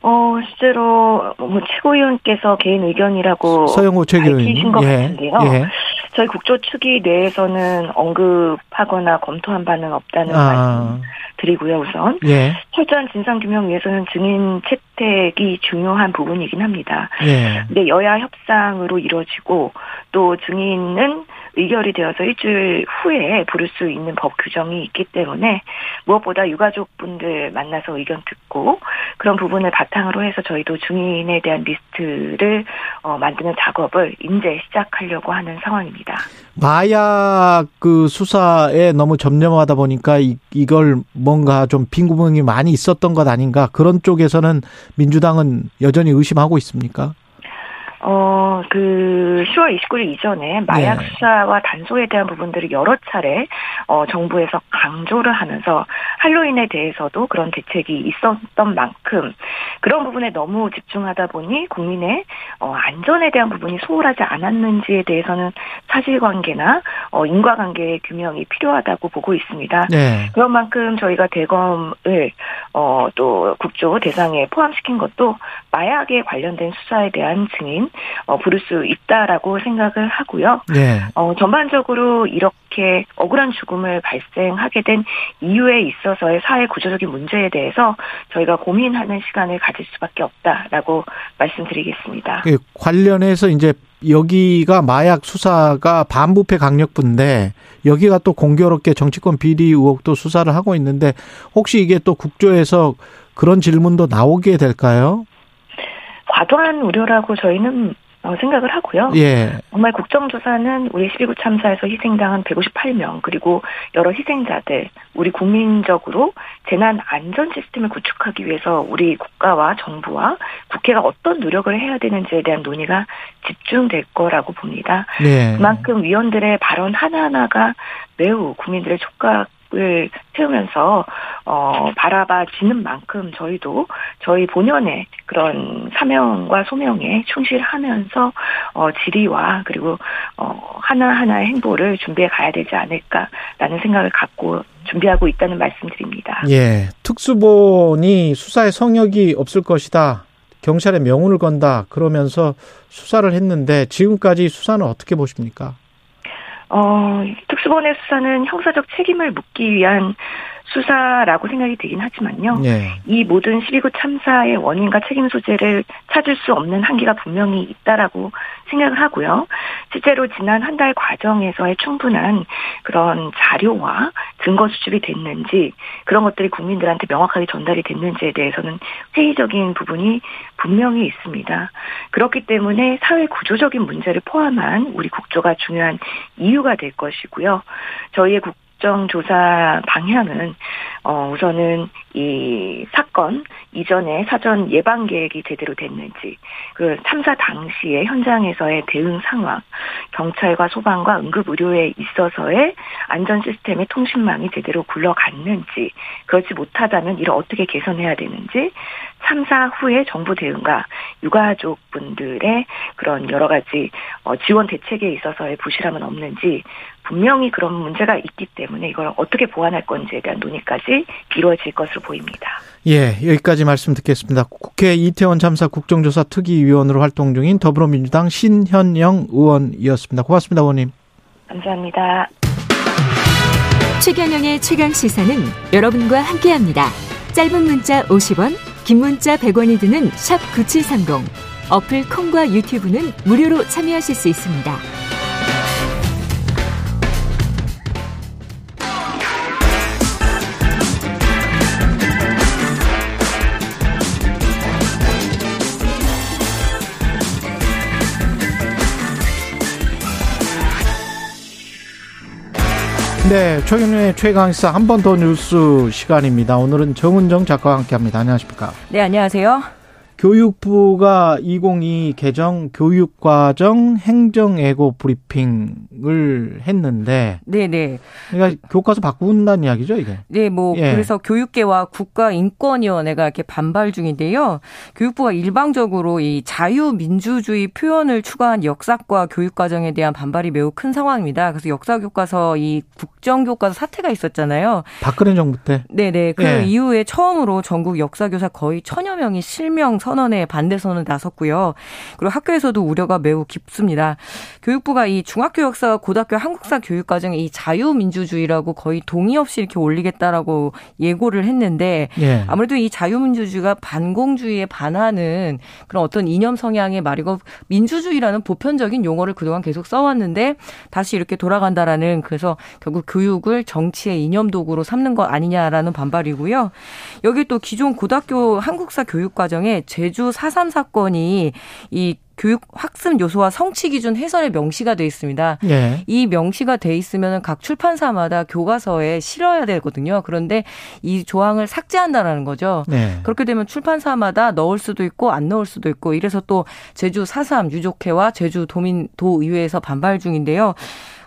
Speaker 9: 어, 실제로 뭐 최고위원께서 개인 의견이라고
Speaker 2: 서영호 최고위원
Speaker 9: 것 예, 같은데요. 예. 저희 국조 측이 내에서는 언급하거나 검토한 바는 없다는 아. 말씀 드리고요. 우선 예. 철저한 진상 규명 위해서는 증인 채택이 중요한 부분이긴 합니다. 예. 근데 여야 협상으로 이루어지고 또 증인은 의결이 되어서 일주일 후에 부를 수 있는 법 규정이 있기 때문에 무엇보다 유가족분들 만나서 의견 듣고 그런 부분을 바탕으로 해서 저희도 증인에 대한 리스트를 어, 만드는 작업을 이제 시작하려고 하는 상황입니다.
Speaker 2: 마약 그 수사에 너무 점령하다 보니까 이, 이걸 뭔가 좀 빈구멍이 많이 있었던 것 아닌가 그런 쪽에서는 민주당은 여전히 의심하고 있습니까?
Speaker 9: 어, 그 10월 29일 이전에 마약 네. 수사와 단속에 대한 부분들을 여러 차례 어, 정부에서 강조를 하면서 할로윈에 대해서도 그런 대책이 있었던 만큼 그런 부분에 너무 집중하다 보니 국민의 어, 안전에 대한 부분이 소홀하지 않았는지에 대해서는 사실관계나 어, 인과관계의 규명이 필요하다고 보고 있습니다. 네. 그런 만큼 저희가 대검을 어, 또 국조 대상에 포함시킨 것도 마약에 관련된 수사에 대한 증인 어, 부를 수 있다라고 생각을 하고요. 네. 어, 전반적으로 이렇게 억울한 죽음을 발생하게 된 이유에 있어서의 사회 구조적인 문제에 대해서 저희가 고민하는 시간을 가질 수밖에 없다라고 말씀드리겠습니다.
Speaker 2: 그 관련해서 이제 여기가 마약 수사가 반부패 강력부인데 여기가 또 공교롭게 정치권 비리 의혹도 수사를 하고 있는데 혹시 이게 또 국조에서 그런 질문도 나오게 될까요?
Speaker 9: 과도한 우려라고 저희는 어, 생각을 하고요.
Speaker 2: 예.
Speaker 9: 정말 국정조사는 우리 12구 참사에서 희생당한 158명 그리고 여러 희생자들 우리 국민적으로 재난 안전 시스템을 구축하기 위해서 우리 국가와 정부와 국회가 어떤 노력을 해야 되는지에 대한 논의가 집중될 거라고 봅니다.
Speaker 2: 예.
Speaker 9: 그만큼 위원들의 발언 하나하나가 매우 국민들의 촉각 을 세우면서 어 바라봐지는 만큼 저희도 저희 본연의 그런 사명과 소명에 충실하면서 어 질의와 그리고 어 하나하나의 행보를 준비해 가야 되지 않을까라는 생각을 갖고 준비하고 있다는 말씀드립니다.
Speaker 2: 예. 특수본이 수사에 성역이 없을 것이다. 경찰에 명운을 건다. 그러면서 수사를 했는데 지금까지 수사는 어떻게 보십니까?
Speaker 9: 어, 특수본의 수사는 형사적 책임을 묻기 위한 수사라고 생각이 되긴 하지만요.
Speaker 2: 예.
Speaker 9: 이 모든 12구 참사의 원인과 책임 소재를 찾을 수 없는 한계가 분명히 있다라고 생각을 하고요. 실제로 지난 한 달 과정에서의 충분한 그런 자료와 증거 수집이 됐는지 그런 것들이 국민들한테 명확하게 전달이 됐는지에 대해서는 회의적인 부분이 분명히 있습니다. 그렇기 때문에 사회 구조적인 문제를 포함한 우리 국조가 중요한 이유가 될 것이고요. 저희의 국 국정 조사 방향은 어 우선은 이 사건 이전에 사전 예방 계획이 제대로 됐는지 그 참사 당시에 현장에서의 대응 상황 경찰과 소방과 응급 의료에 있어서의 안전 시스템의 통신망이 제대로 굴러갔는지 그렇지 못하다면 이를 어떻게 개선해야 되는지 참사 후에 정부 대응과 유가족 분들의 그런 여러 가지 어, 지원 대책에 있어서의 부실함은 없는지 분명히 그런 문제가 있기 때문에 이걸 어떻게 보완할 건지에 대한 논의까지 이루어질 것으로 보입니다.
Speaker 2: 예, 여기까지 말씀 듣겠습니다. 국회 이태원 참사 국정조사 특위위원으로 활동 중인 더불어민주당 신현영 의원이었습니다. 고맙습니다, 의원님.
Speaker 9: 감사합니다.
Speaker 3: 최경영의 최강 시사는 여러분과 함께합니다. 짧은 문자 50원, 긴 문자 100원이 드는 샵 9730. 어플 콩과 유튜브는 무료로 참여하실 수 있습니다.
Speaker 2: 네, 최경련의 최강시사 한 번 더 뉴스 시간입니다. 오늘은 정은정 작가와 함께합니다. 안녕하십니까?
Speaker 10: 네, 안녕하세요.
Speaker 2: 교육부가 2022 개정 교육과정 행정예고 브리핑을 했는데
Speaker 10: 네네.
Speaker 2: 그러니까 교과서 바꾼다는 이야기죠, 이게?
Speaker 10: 네, 뭐
Speaker 2: 예.
Speaker 10: 그래서 교육계와 국가인권위원회가 이렇게 반발 중인데요. 교육부가 일방적으로 이 자유민주주의 표현을 추가한 역사과 교육과정에 대한 반발이 매우 큰 상황입니다. 그래서 역사교과서 이 국정교과서 사태가 있었잖아요.
Speaker 2: 박근혜 정부 때.
Speaker 10: 네네. 그
Speaker 2: 예.
Speaker 10: 이후에 처음으로 전국 역사교사 거의 천여 명이 실명 선언에 반대 선언을 나섰고요. 그리고 학교에서도 우려가 매우 깊습니다. 교육부가 이 중학교 역사와 고등학교 한국사 교육 과정에 이 자유민주주의라고 거의 동의 없이 이렇게 올리겠다라고 예고를 했는데
Speaker 2: 예.
Speaker 10: 아무래도 이 자유민주주의가 반공주의에 반하는 그런 어떤 이념 성향의 말이고 민주주의라는 보편적인 용어를 그동안 계속 써왔는데 다시 이렇게 돌아간다라는 그래서 결국 교육을 정치의 이념 도구로 삼는 것 아니냐라는 반발이고요. 여기 또 기존 고등학교 한국사 교육 과정에 제주 4.3 사건이 이 교육 학습 요소와 성취 기준 해설에 명시가 돼 있습니다.
Speaker 2: 예.
Speaker 10: 이 명시가 돼 있으면 각 출판사마다 교과서에 실어야 되거든요. 그런데 이 조항을 삭제한다라는 거죠.
Speaker 2: 네.
Speaker 10: 그렇게 되면 출판사마다 넣을 수도 있고 안 넣을 수도 있고 이래서 또 제주 4.3 유족회와 제주 도민 도의회에서 반발 중인데요.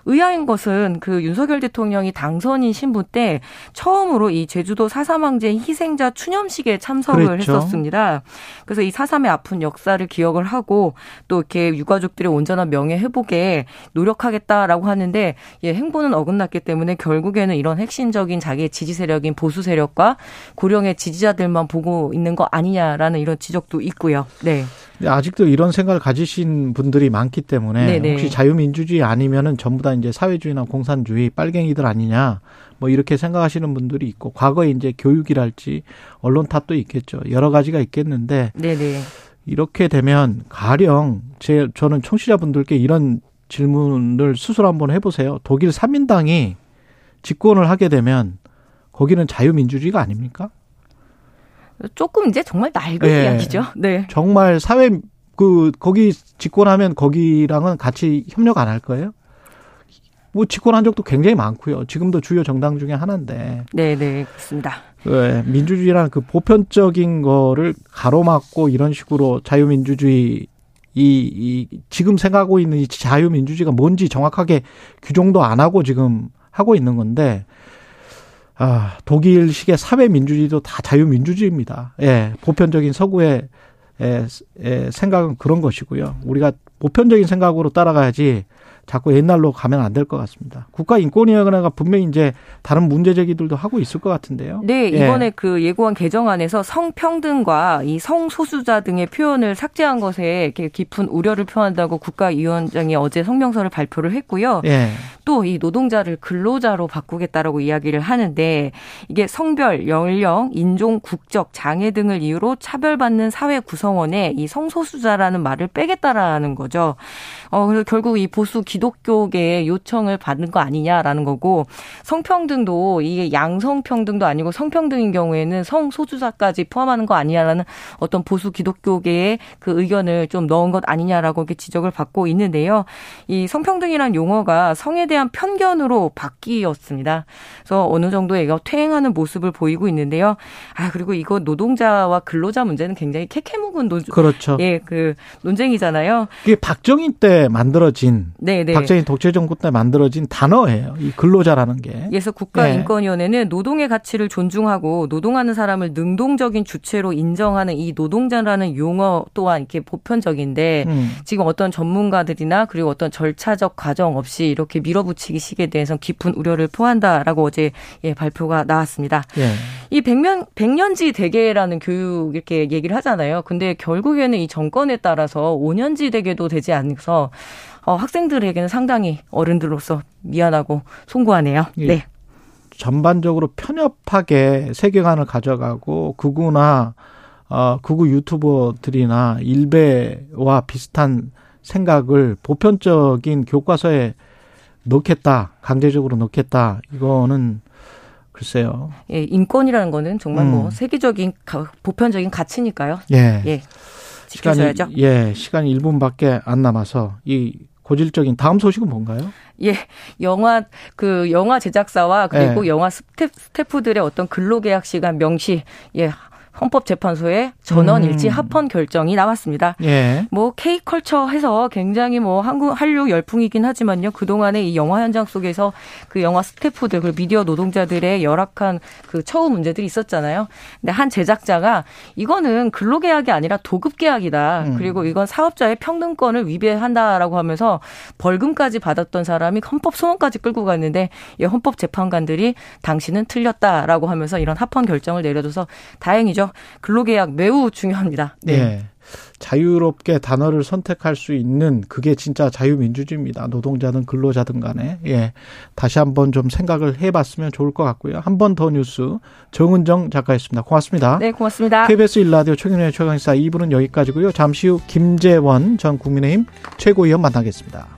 Speaker 10: 의아한 것은 그 윤석열 대통령이 당선인 신부 때 처음으로 이 제주도 4.3 항쟁 희생자 추념식에 참석을
Speaker 2: 그랬죠.
Speaker 10: 했었습니다. 그래서 이 4.3의 아픈 역사를 기억을 하고 또 이렇게 유가족들의 온전한 명예 회복에 노력하겠다라고 하는데 예, 행보는 어긋났기 때문에 결국에는 이런 핵심적인 자기의 지지 세력인 보수 세력과 고령의 지지자들만 보고 있는 거 아니냐라는 이런 지적도 있고요. 네.
Speaker 2: 근데 아직도 이런 생각을 가지신 분들이 많기 때문에
Speaker 10: 네네.
Speaker 2: 혹시 자유민주주의 아니면은 전부 다 이제 사회주의나 공산주의 빨갱이들 아니냐 뭐 이렇게 생각하시는 분들이 있고 과거에 이제 교육이랄지 언론 탓도 있겠죠. 여러 가지가 있겠는데
Speaker 10: 네네.
Speaker 2: 이렇게 되면 가령 제 저는 청취자분들께 이런 질문을 스스로 한번 해보세요. 독일 3인당이 집권을 하게 되면 거기는 자유민주주의가 아닙니까?
Speaker 10: 조금 이제 정말 낡은
Speaker 2: 예.
Speaker 10: 이야기죠. 네.
Speaker 2: 정말 사회 그 거기 집권하면 거기랑은 같이 협력 안 할 거예요? 뭐 집권한 적도 굉장히 많고요. 지금도 주요 정당 중에 하나인데
Speaker 10: 네, 네, 그렇습니다.
Speaker 2: 왜 민주주의라는 그 보편적인 거를 가로막고 이런 식으로 자유민주주의 이, 이 지금 생각하고 있는 이 자유민주주의가 뭔지 정확하게 규정도 안 하고 지금 하고 있는 건데 아, 독일식의 사회민주주의도 다 자유민주주의입니다. 예, 보편적인 서구의 에, 에, 생각은 그런 것이고요. 우리가 보편적인 생각으로 따라가야지 자꾸 옛날로 가면 안 될 것 같습니다. 국가인권위원회가 분명히 이제 다른 문제 제기들도 하고 있을 것 같은데요.
Speaker 10: 네,
Speaker 2: 예.
Speaker 10: 이번에 그 예고안 개정안에서 성평등과 이 성소수자 등의 표현을 삭제한 것에 이렇게 깊은 우려를 표한다고 국가위원장이 어제 성명서를 발표를 했고요.
Speaker 2: 예.
Speaker 10: 또 이 노동자를 근로자로 바꾸겠다라고 이야기를 하는데 이게 성별, 연령, 인종, 국적, 장애 등을 이유로 차별받는 사회 구성원에 이 성소수자라는 말을 빼겠다라는 거죠. 어, 그래서 결국 이 보수 기독교계의 요청을 받는 거 아니냐라는 거고 성평등도 이게 양성평등도 아니고 성평등인 경우에는 성소수자까지 포함하는 거 아니냐라는 어떤 보수 기독교계의 그 의견을 좀 넣은 것 아니냐라고 이렇게 지적을 받고 있는데요. 이 성평등이란 용어가 성에 대한 편견으로 바뀌었습니다. 그래서 어느 정도 얘가 퇴행하는 모습을 보이고 있는데요. 아 그리고 이거 노동자와 근로자 문제는 굉장히 캐캐묵은 논
Speaker 2: 그렇죠.
Speaker 10: 예, 그 논쟁이잖아요.
Speaker 2: 이게 박정희 때 만들어진
Speaker 10: 네, 네.
Speaker 2: 박정희 독재 정부 때 만들어진 단어예요. 이 근로자라는 게.
Speaker 10: 그래서 국가인권위원회는 노동의 가치를 존중하고 노동하는 사람을 능동적인 주체로 인정하는 이 노동자라는 용어 또한 이렇게 보편적인데
Speaker 2: 음.
Speaker 10: 지금 어떤 전문가들이나 그리고 어떤 절차적 과정 없이 이렇게 밀어 붙이기 식에 대해서 깊은 우려를 표한다라고 어제 예, 발표가 나왔습니다.
Speaker 2: 예.
Speaker 10: 이 백년 백년지 대계라는 교육 이렇게 얘기를 하잖아요. 근데 결국에는 이 정권에 따라서 5년지 대계도 되지 않아서 어, 학생들에게는 상당히 어른들로서 미안하고 송구하네요.
Speaker 2: 예.
Speaker 10: 네.
Speaker 2: 전반적으로 편협하게 세계관을 가져가고 극우나 어, 극우 유튜버들이나 일베와 비슷한 생각을 보편적인 교과서에 넣겠다, 강제적으로 넣겠다. 이거는 글쎄요.
Speaker 10: 예, 인권이라는 거는 정말
Speaker 2: 음.
Speaker 10: 뭐 세계적인 가- 보편적인 가치니까요.
Speaker 2: 예.
Speaker 10: 예. 지켜줘야죠.
Speaker 2: 시간이 예, 시간이 1분밖에 안 남아서 이 고질적인 다음 소식은 뭔가요?
Speaker 10: 예, 영화 그 영화 제작사와 그리고
Speaker 2: 예.
Speaker 10: 영화 스태, 스태프들의 어떤 근로계약 시간 명시 예 헌법재판소의 전원
Speaker 2: 음.
Speaker 10: 일치 합헌 결정이 나왔습니다.
Speaker 2: 예.
Speaker 10: 뭐 K컬처 해서 굉장히 뭐 한국 한류 열풍이긴 하지만요. 그동안에 이 영화 현장 속에서 그 영화 스태프들 그리고 미디어 노동자들의 열악한 그 처우 문제들이 있었잖아요. 근데 한 제작자가 이거는 근로계약이 아니라 도급계약이다.
Speaker 2: 음.
Speaker 10: 그리고 이건 사업자의 평등권을 위배한다라고 하면서 벌금까지 받았던 사람이 헌법 소원까지 끌고 갔는데 이 헌법 재판관들이 당신은 틀렸다라고 하면서 이런 합헌 결정을 내려줘서 다행이죠. 근로계약 매우 중요합니다. 네.
Speaker 2: 예. 자유롭게 단어를 선택할 수 있는 그게 진짜 자유민주주의입니다. 노동자든 근로자든 간에. 예. 다시 한번 좀 생각을 해 봤으면 좋을 것 같고요. 한 번 더 뉴스 정은정 작가였습니다. 고맙습니다.
Speaker 10: 네, 고맙습니다.
Speaker 2: KBS 일라디오 최경련의 최강시사 2부는 여기까지고요. 잠시 후 김재원 전 국민의힘 최고위원 만나겠습니다.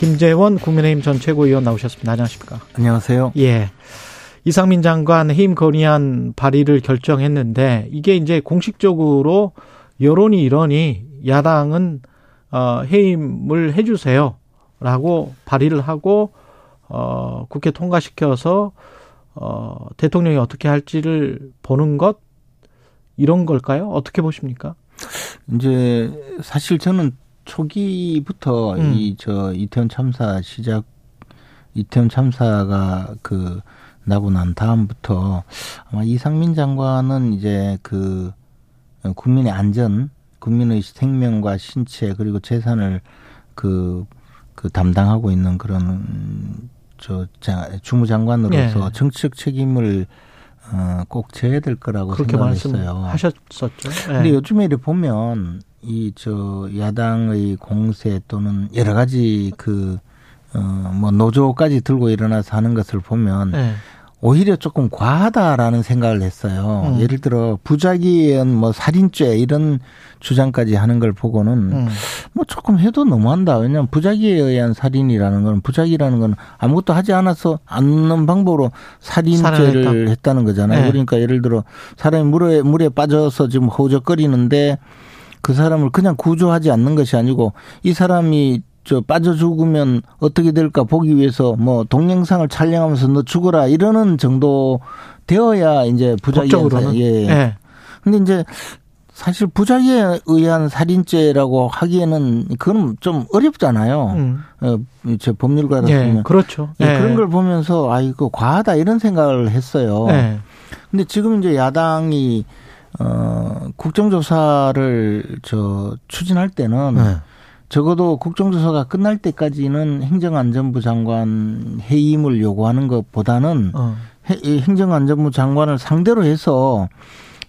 Speaker 2: 김재원 국민의힘 전 최고위원 나오셨습니다. 안녕하십니까?
Speaker 11: 안녕하세요.
Speaker 2: 예. 이상민 장관 해임 건의안 발의를 결정했는데 이게 이제 공식적으로 여론이 이러니 야당은 어 해임을 해 주세요라고 발의를 하고 어 국회 통과시켜서 어 대통령이 어떻게 할지를 보는 것 이런 걸까요? 어떻게 보십니까?
Speaker 11: 이제 사실 저는 초기부터
Speaker 2: 음.
Speaker 11: 이저 이태원 참사 시작 이태원 참사가 그 나고 난 다음부터 아마 이상민 장관은 이제 그 국민의 안전, 국민의 생명과 신체 그리고 재산을 그, 그 담당하고 있는 그런 저 주무장관으로서 예. 정치적 책임을 어, 꼭 져야 될 거라고
Speaker 2: 그렇게
Speaker 11: 생각했어요.
Speaker 2: 하셨었죠.
Speaker 11: 예. 근데 요즘에 이렇게 보면 이 저 야당의 공세 또는 여러 가지 그 어, 뭐 노조까지 들고 일어나서 하는 것을 보면 예. 오히려 조금 과하다라는 생각을 했어요. 음. 예를 들어 부작위엔 뭐 살인죄 이런 주장까지 하는 걸 보고는 음. 뭐 조금 해도 너무한다. 왜냐하면 부작위에 의한 살인이라는 건 부작위라는 건 아무것도 하지 않아서 않는 방법으로 살인죄를 살인했다. 했다는 거잖아요. 네. 그러니까 예를 들어 사람이 물에 물에 빠져서 지금 허우적거리는데 그 사람을 그냥 구조하지 않는 것이 아니고 이 사람이 저 빠져 죽으면 어떻게 될까 보기 위해서 뭐 동영상을 촬영하면서 너 죽어라 이러는 정도 되어야 이제 부작위로 예. 네. 근데 이제 사실 부작위에 의한 살인죄라고 하기에는 그건 좀 어렵잖아요. 음. 어, 제 법률가로 예, 보면
Speaker 2: 그렇죠.
Speaker 11: 예, 예. 그런 걸 보면서 아 이거 과하다 이런 생각을 했어요. 예. 근데 지금 이제 야당이 어 국정조사를 저 추진할 때는 예. 적어도 국정조사가 끝날 때까지는 행정안전부 장관 해임을 요구하는 것보다는 어. 행정안전부 장관을 상대로 해서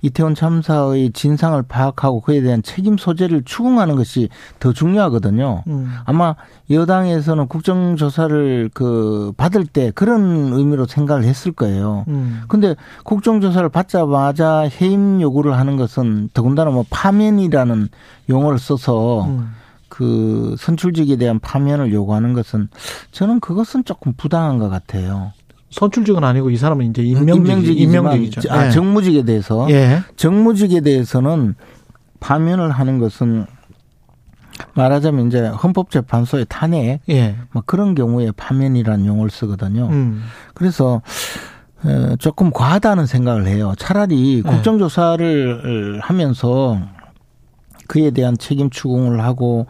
Speaker 11: 이태원 참사의 진상을 파악하고 그에 대한 책임 소재를 추궁하는 것이 더 중요하거든요. 음. 아마 여당에서는 국정조사를 그 받을 때 그런 의미로 생각을 했을 거예요. 음. 근데 국정조사를 받자마자 해임 요구를 하는 것은 더군다나 뭐 파면이라는 용어를 써서 음. 그 선출직에 대한 파면을 요구하는 것은 저는 그것은 조금 부당한 것 같아요.
Speaker 2: 선출직은 아니고 이 사람은 이제 임명직, 임명직이죠.
Speaker 11: 아, 네. 정무직에 대해서 예. 정무직에 대해서는 파면을 하는 것은 말하자면 이제 헌법재판소의 탄핵 예. 뭐 그런 경우에 파면이라는 용어를 쓰거든요. 음. 그래서 조금 과하다는 생각을 해요. 차라리 예. 국정조사를 하면서 그에 대한 책임 추궁을 하고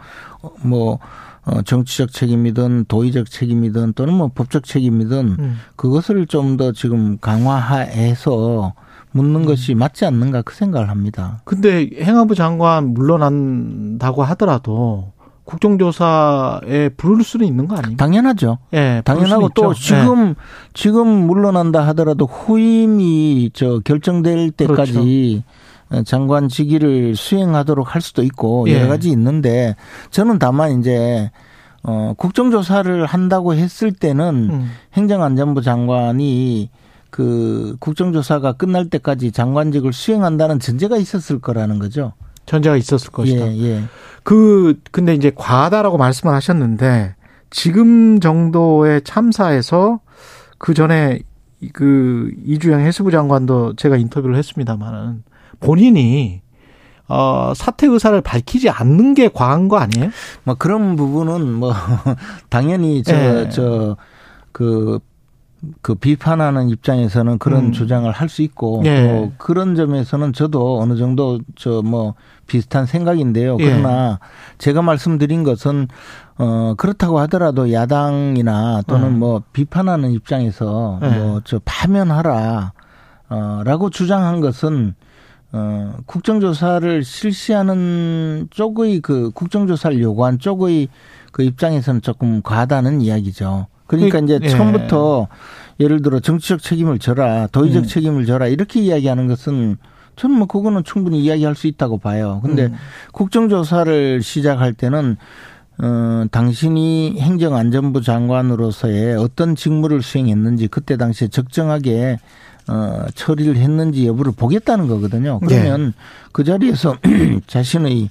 Speaker 11: 뭐 어, 정치적 책임이든 도의적 책임이든 또는 뭐 법적 책임이든 음. 그것을 좀 더 지금 강화해서 묻는 음. 것이 맞지 않는가 그 생각을 합니다.
Speaker 2: 근데 행안부 장관 물러난다고 하더라도 국정조사에 부를 수는 있는 거 아닙니까?
Speaker 11: 당연하죠. 예, 당연하고 또 있죠. 지금 예. 지금 물러난다 하더라도 후임이 저 결정될 때까지 그렇죠. 장관 직위를 수행하도록 할 수도 있고 예. 여러 가지 있는데 저는 다만 이제 어 국정조사를 한다고 했을 때는 음. 행정안전부 장관이 그 국정조사가 끝날 때까지 장관직을 수행한다는 전제가 있었을 거라는 거죠.
Speaker 2: 전제가 있었을 것이다. 예, 예. 그 근데 이제 과다라고 말씀을 하셨는데 지금 정도의 참사에서 그 전에 그 이주영 해수부 장관도 제가 인터뷰를 했습니다만은 본인이 어, 사퇴 의사를 밝히지 않는 게 과한 거 아니에요?
Speaker 11: 뭐 그런 부분은 뭐 당연히 저 네. 저그 그 비판하는 입장에서는 그런 음. 주장을 할 수 있고 예. 또 그런 점에서는 저도 어느 정도 저 뭐 비슷한 생각인데요. 예. 그러나 예. 제가 말씀드린 것은 어 그렇다고 하더라도 야당이나 또는 음. 뭐 비판하는 입장에서 예. 뭐저 파면하라 어라고 주장한 것은 어, 국정조사를 실시하는 쪽의 그 국정조사를 요구한 쪽의 그 입장에서는 조금 과다는 이야기죠. 그러니까 그, 이제 예. 처음부터 예를 들어 정치적 책임을 져라, 도의적 음. 책임을 져라 이렇게 이야기하는 것은 저는 뭐 그거는 충분히 이야기할 수 있다고 봐요. 근데 음. 국정조사를 시작할 때는 어, 당신이 행정안전부 장관으로서의 어떤 직무를 수행했는지 그때 당시에 적정하게 어, 처리를 했는지 여부를 보겠다는 거거든요. 그러면 네. 그 자리에서 자신의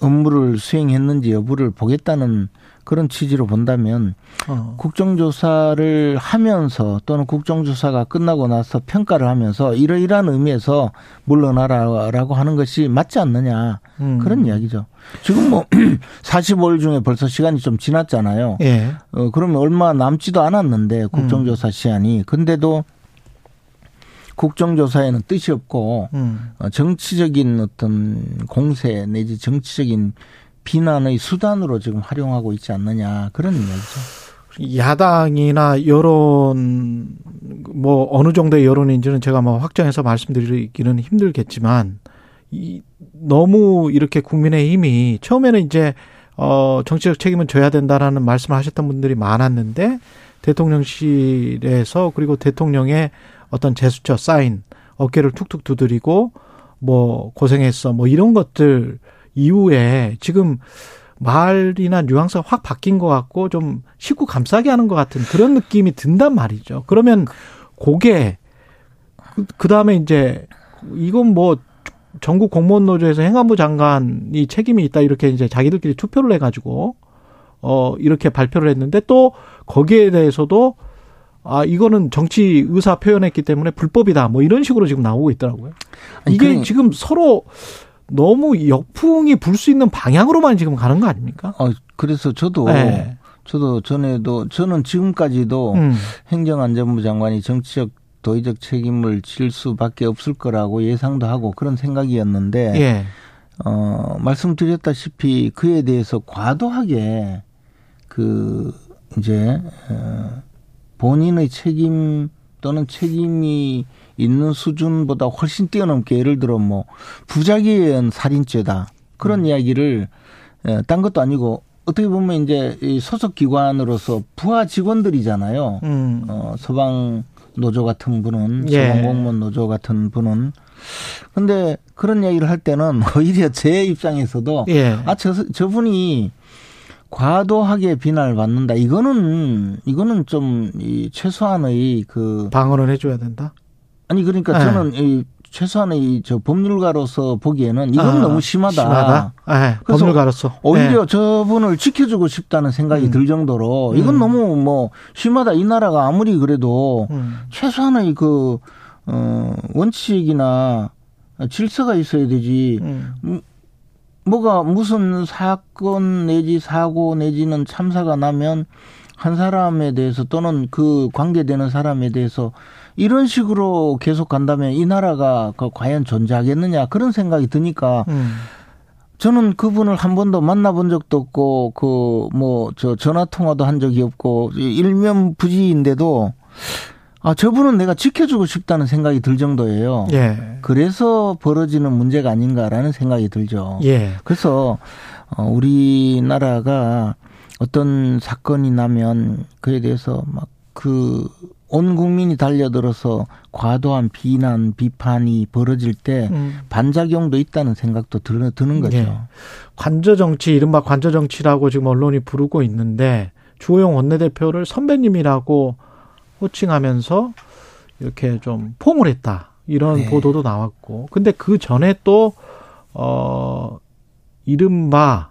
Speaker 11: 업무를 수행했는지 여부를 보겠다는 그런 취지로 본다면 어. 국정조사를 하면서 또는 국정조사가 끝나고 나서 평가를 하면서 이러이러한 의미에서 물러나라라고 하는 것이 맞지 않느냐 음. 그런 이야기죠. 지금 뭐 45일 중에 벌써 시간이 좀 지났잖아요. 예. 어, 그러면 얼마 남지도 않았는데 국정조사 음. 시한이 근데도 국정조사에는 뜻이 없고 음. 어, 정치적인 어떤 공세 내지 정치적인 비난의 수단으로 지금 활용하고 있지 않느냐 그런 이야기죠.
Speaker 2: 야당이나 여론 뭐 어느 정도의 여론인지는 제가 뭐 확정해서 말씀드리기는 힘들겠지만 이 너무 이렇게 국민의 힘이 처음에는 이제 어 정치적 책임은 져야 된다라는 말씀을 하셨던 분들이 많았는데 대통령실에서 그리고 대통령의 어떤 제스처 사인 어깨를 툭툭 두드리고 뭐 고생했어 뭐 이런 것들 이후에 지금 말이나 뉘앙스가 확 바뀐 것 같고 좀 식구 감싸게 하는 것 같은 그런 느낌이 든단 말이죠. 그러면 그게 그 다음에 이제 이건 뭐 전국 공무원 노조에서 행안부 장관이 책임이 있다 이렇게 이제 자기들끼리 투표를 해가지고 어 이렇게 발표를 했는데 또 거기에 대해서도 아 이거는 정치 의사 표현했기 때문에 불법이다 뭐 이런 식으로 지금 나오고 있더라고요. 이게 아니, 지금 서로 너무 역풍이 불 수 있는 방향으로만 지금 가는 거 아닙니까?
Speaker 11: 어, 그래서 저도 네. 저도 전에도 저는 지금까지도 음. 행정안전부 장관이 정치적 도의적 책임을 질 수밖에 없을 거라고 예상도 하고 그런 생각이었는데 예. 어, 말씀드렸다시피 그에 대해서 과도하게 그 이제 어, 본인의 책임 또는 책임이 있는 수준보다 훨씬 뛰어넘게 예를 들어 뭐 부작위에 의한 살인죄다 그런 음. 이야기를 예, 딴 것도 아니고 어떻게 보면 이제 이 소속 기관으로서 부하 직원들이잖아요. 음. 어, 서방 노조 같은 분은 예. 서방 공무원 노조 같은 분은 근데 그런 이야기를 할 때는 오히려 제 입장에서도 예. 아 저 저분이 과도하게 비난을 받는다. 이거는 이거는 좀 이 최소한의 그
Speaker 2: 방어를 해줘야 된다.
Speaker 11: 아니 그러니까 네. 저는 이 최소한의 저 법률가로서 보기에는 이건 아, 너무 심하다. 심하다.
Speaker 2: 네, 법률가로서
Speaker 11: 오히려 네. 저분을 지켜주고 싶다는 생각이 음. 들 정도로 이건 음. 너무 뭐 심하다. 이 나라가 아무리 그래도 음. 최소한의 그 어, 원칙이나 질서가 있어야 되지. 음. 음 뭐가 무슨 사건 내지 사고 내지는 참사가 나면 한 사람에 대해서 또는 그 관계되는 사람에 대해서 이런 식으로 계속 간다면 이 나라가 그 과연 존재하겠느냐 그런 생각이 드니까 음. 저는 그분을 한 번도 만나본 적도 없고 그 뭐 저 전화 통화도 한 적이 없고 일면 부지인데도 아 저분은 내가 지켜주고 싶다는 생각이 들 정도예요. 예. 그래서 벌어지는 문제가 아닌가라는 생각이 들죠. 예. 그래서 어 우리나라가 어떤 사건이 나면 그에 대해서 막 그 온 국민이 달려들어서 과도한 비난, 비판이 벌어질 때 음. 반작용도 있다는 생각도 드는, 드는 거죠. 네.
Speaker 2: 관저 정치, 이른바 관저 정치라고 지금 언론이 부르고 있는데 주호영 원내대표를 선배님이라고 호칭하면서 이렇게 좀 포옹을 했다. 이런 네. 보도도 나왔고. 근데 그 전에 또, 어, 이른바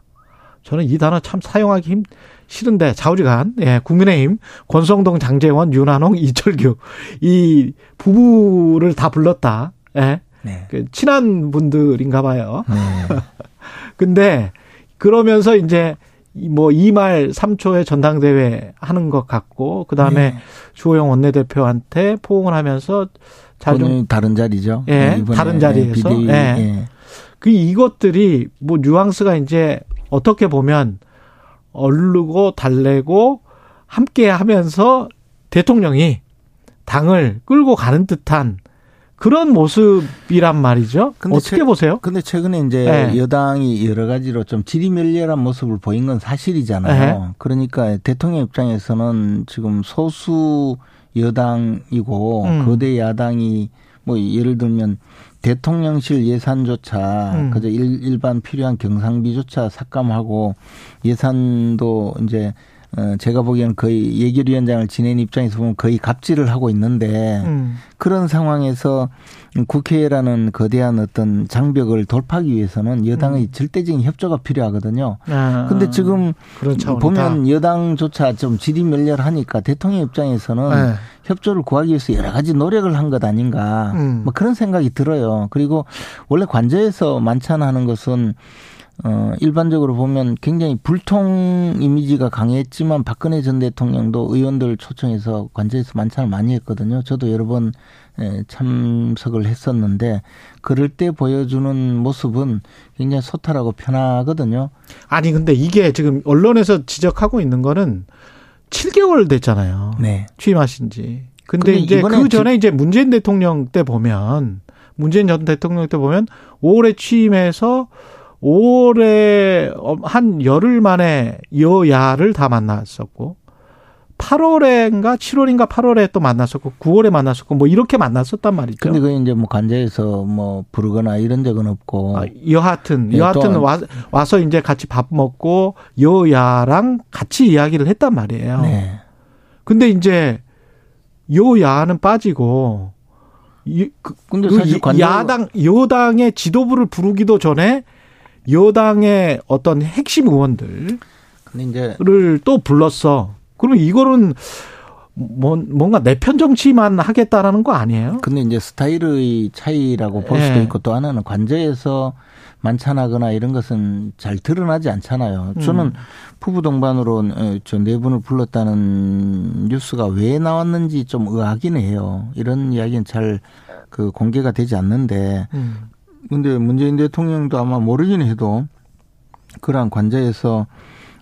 Speaker 2: 저는 이 단어 참 사용하기 힘, 싫은데 좌우지간 예, 국민의힘 권성동 장재원 윤한홍 이철규 이 부부를 다 불렀다. 예. 네. 그 친한 분들인가 봐요. 네. 근데 그러면서 이제 뭐 2말 3초의 전당대회 하는 것 같고 그다음에 네. 주호영 원내대표한테 포옹을 하면서
Speaker 11: 자좀 다른 자리죠.
Speaker 2: 예. 다른 자리에서 예. 예. 그 이것들이 뭐 뉘앙스가 이제 어떻게 보면 얼르고 달래고 함께 하면서 대통령이 당을 끌고 가는 듯한 그런 모습이란 말이죠. 근데 어떻게 최, 보세요?
Speaker 11: 근데 최근에 이제 네. 여당이 여러 가지로 좀 지리멸렬한 모습을 보인 건 사실이잖아요. 네. 그러니까 대통령 입장에서는 지금 소수 여당이고 음. 거대 야당이 뭐 예를 들면 대통령실 예산조차 음. 그저 일, 반 필요한 경상비조차 삭감하고 예산도 이제 어, 제가 보기에는 거의 예결위원장을 지낸 입장에서 보면 거의 갑질을 하고 있는데 음. 그런 상황에서 국회라는 거대한 어떤 장벽을 돌파하기 위해서는 여당의 음. 절대적인 협조가 필요하거든요. 아, 근데 지금 보면 여당조차 좀 지리멸렬하니까 대통령 입장에서는 네. 협조를 구하기 위해서 여러 가지 노력을 한 것 아닌가 음. 뭐 그런 생각이 들어요. 그리고 원래 관저에서 만찬하는 것은 어, 일반적으로 보면 굉장히 불통 이미지가 강했지만 박근혜 전 대통령도 의원들 초청해서 관저에서 만찬을 많이 했거든요. 저도 여러 번 예, 참석을 했었는데 그럴 때 보여주는 모습은 굉장히 소탈하고 편하거든요.
Speaker 2: 아니 근데 이게 지금 언론에서 지적하고 있는 거는 7개월 됐잖아요.
Speaker 11: 네.
Speaker 2: 취임하신 지. 근데, 근데 이제 그 전에 이제 문재인 대통령 때 보면 문재인 전 대통령 때 보면 5월에 취임해서 5월에 한 열흘 만에 여야를 다 만났었고 8월인가 7월인가 8월에 또 만났었고 9월에 만났었고 뭐 이렇게 만났었단 말이죠.
Speaker 11: 근데 그 이제 뭐 관제에서 뭐 부르거나 이런 적은 없고
Speaker 2: 아, 여하튼 네, 여하튼 와, 와서 이제 같이 밥 먹고 여야랑 같이 이야기를 했단 말이에요. 네. 근데 이제 여야는 빠지고 이, 그, 근데 사실 그 야당 여당의 지도부를 부르기도 전에 여당의 어떤 핵심 의원들을 또 불렀어. 그러면 이거는 뭔가 내 편 정치만 하겠다라는 거 아니에요?
Speaker 11: 근데 이제 스타일의 차이라고 볼 수도 네. 있고 또 하나는 관저에서 만찬하거나 이런 것은 잘 드러나지 않잖아요. 저는 음. 부부 동반으로 어, 저네 분을 불렀다는 뉴스가 왜 나왔는지 좀 의아하긴 해요. 이런 이야기는 잘 그 공개가 되지 않는데. 음. 근데 문재인 대통령도 아마 모르긴 해도 그러한 관저에서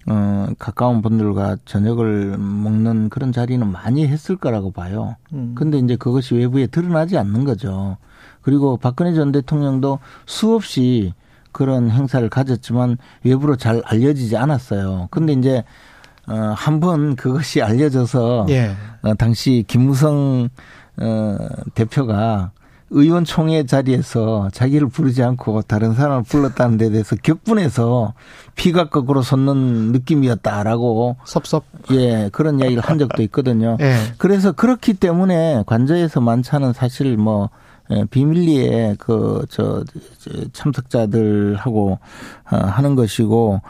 Speaker 11: 어, 가까운 분들과 저녁을 먹는 그런 자리는 많이 했을 거라고 봐요. 음. 근데 이제 그것이 외부에 드러나지 않는 거죠. 그리고 박근혜 전 대통령도 수없이 그런 행사를 가졌지만 외부로 잘 알려지지 않았어요. 근데 이제 어, 한 번 그것이 알려져서 예. 어, 당시 김무성 어, 대표가 의원총회 자리에서 자기를 부르지 않고 다른 사람을 불렀다는 데 대해서 격분해서 피가 거꾸로 솟는 느낌이었다라고
Speaker 2: 섭섭
Speaker 11: 예 그런 이야기를 한 적도 있거든요. 예. 그래서 그렇기 때문에 관저에서 만찬은 사실 뭐 예, 비밀리에 그저 참석자들하고 어, 하는 것이고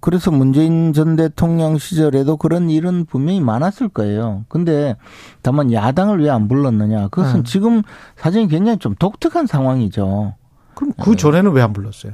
Speaker 11: 그래서 문재인 전 대통령 시절에도 그런 일은 분명히 많았을 거예요. 근데 다만 야당을 왜 안 불렀느냐. 그것은 네. 지금 사정이 굉장히 좀 독특한 상황이죠.
Speaker 2: 그럼 그 전에는 왜 안 불렀어요?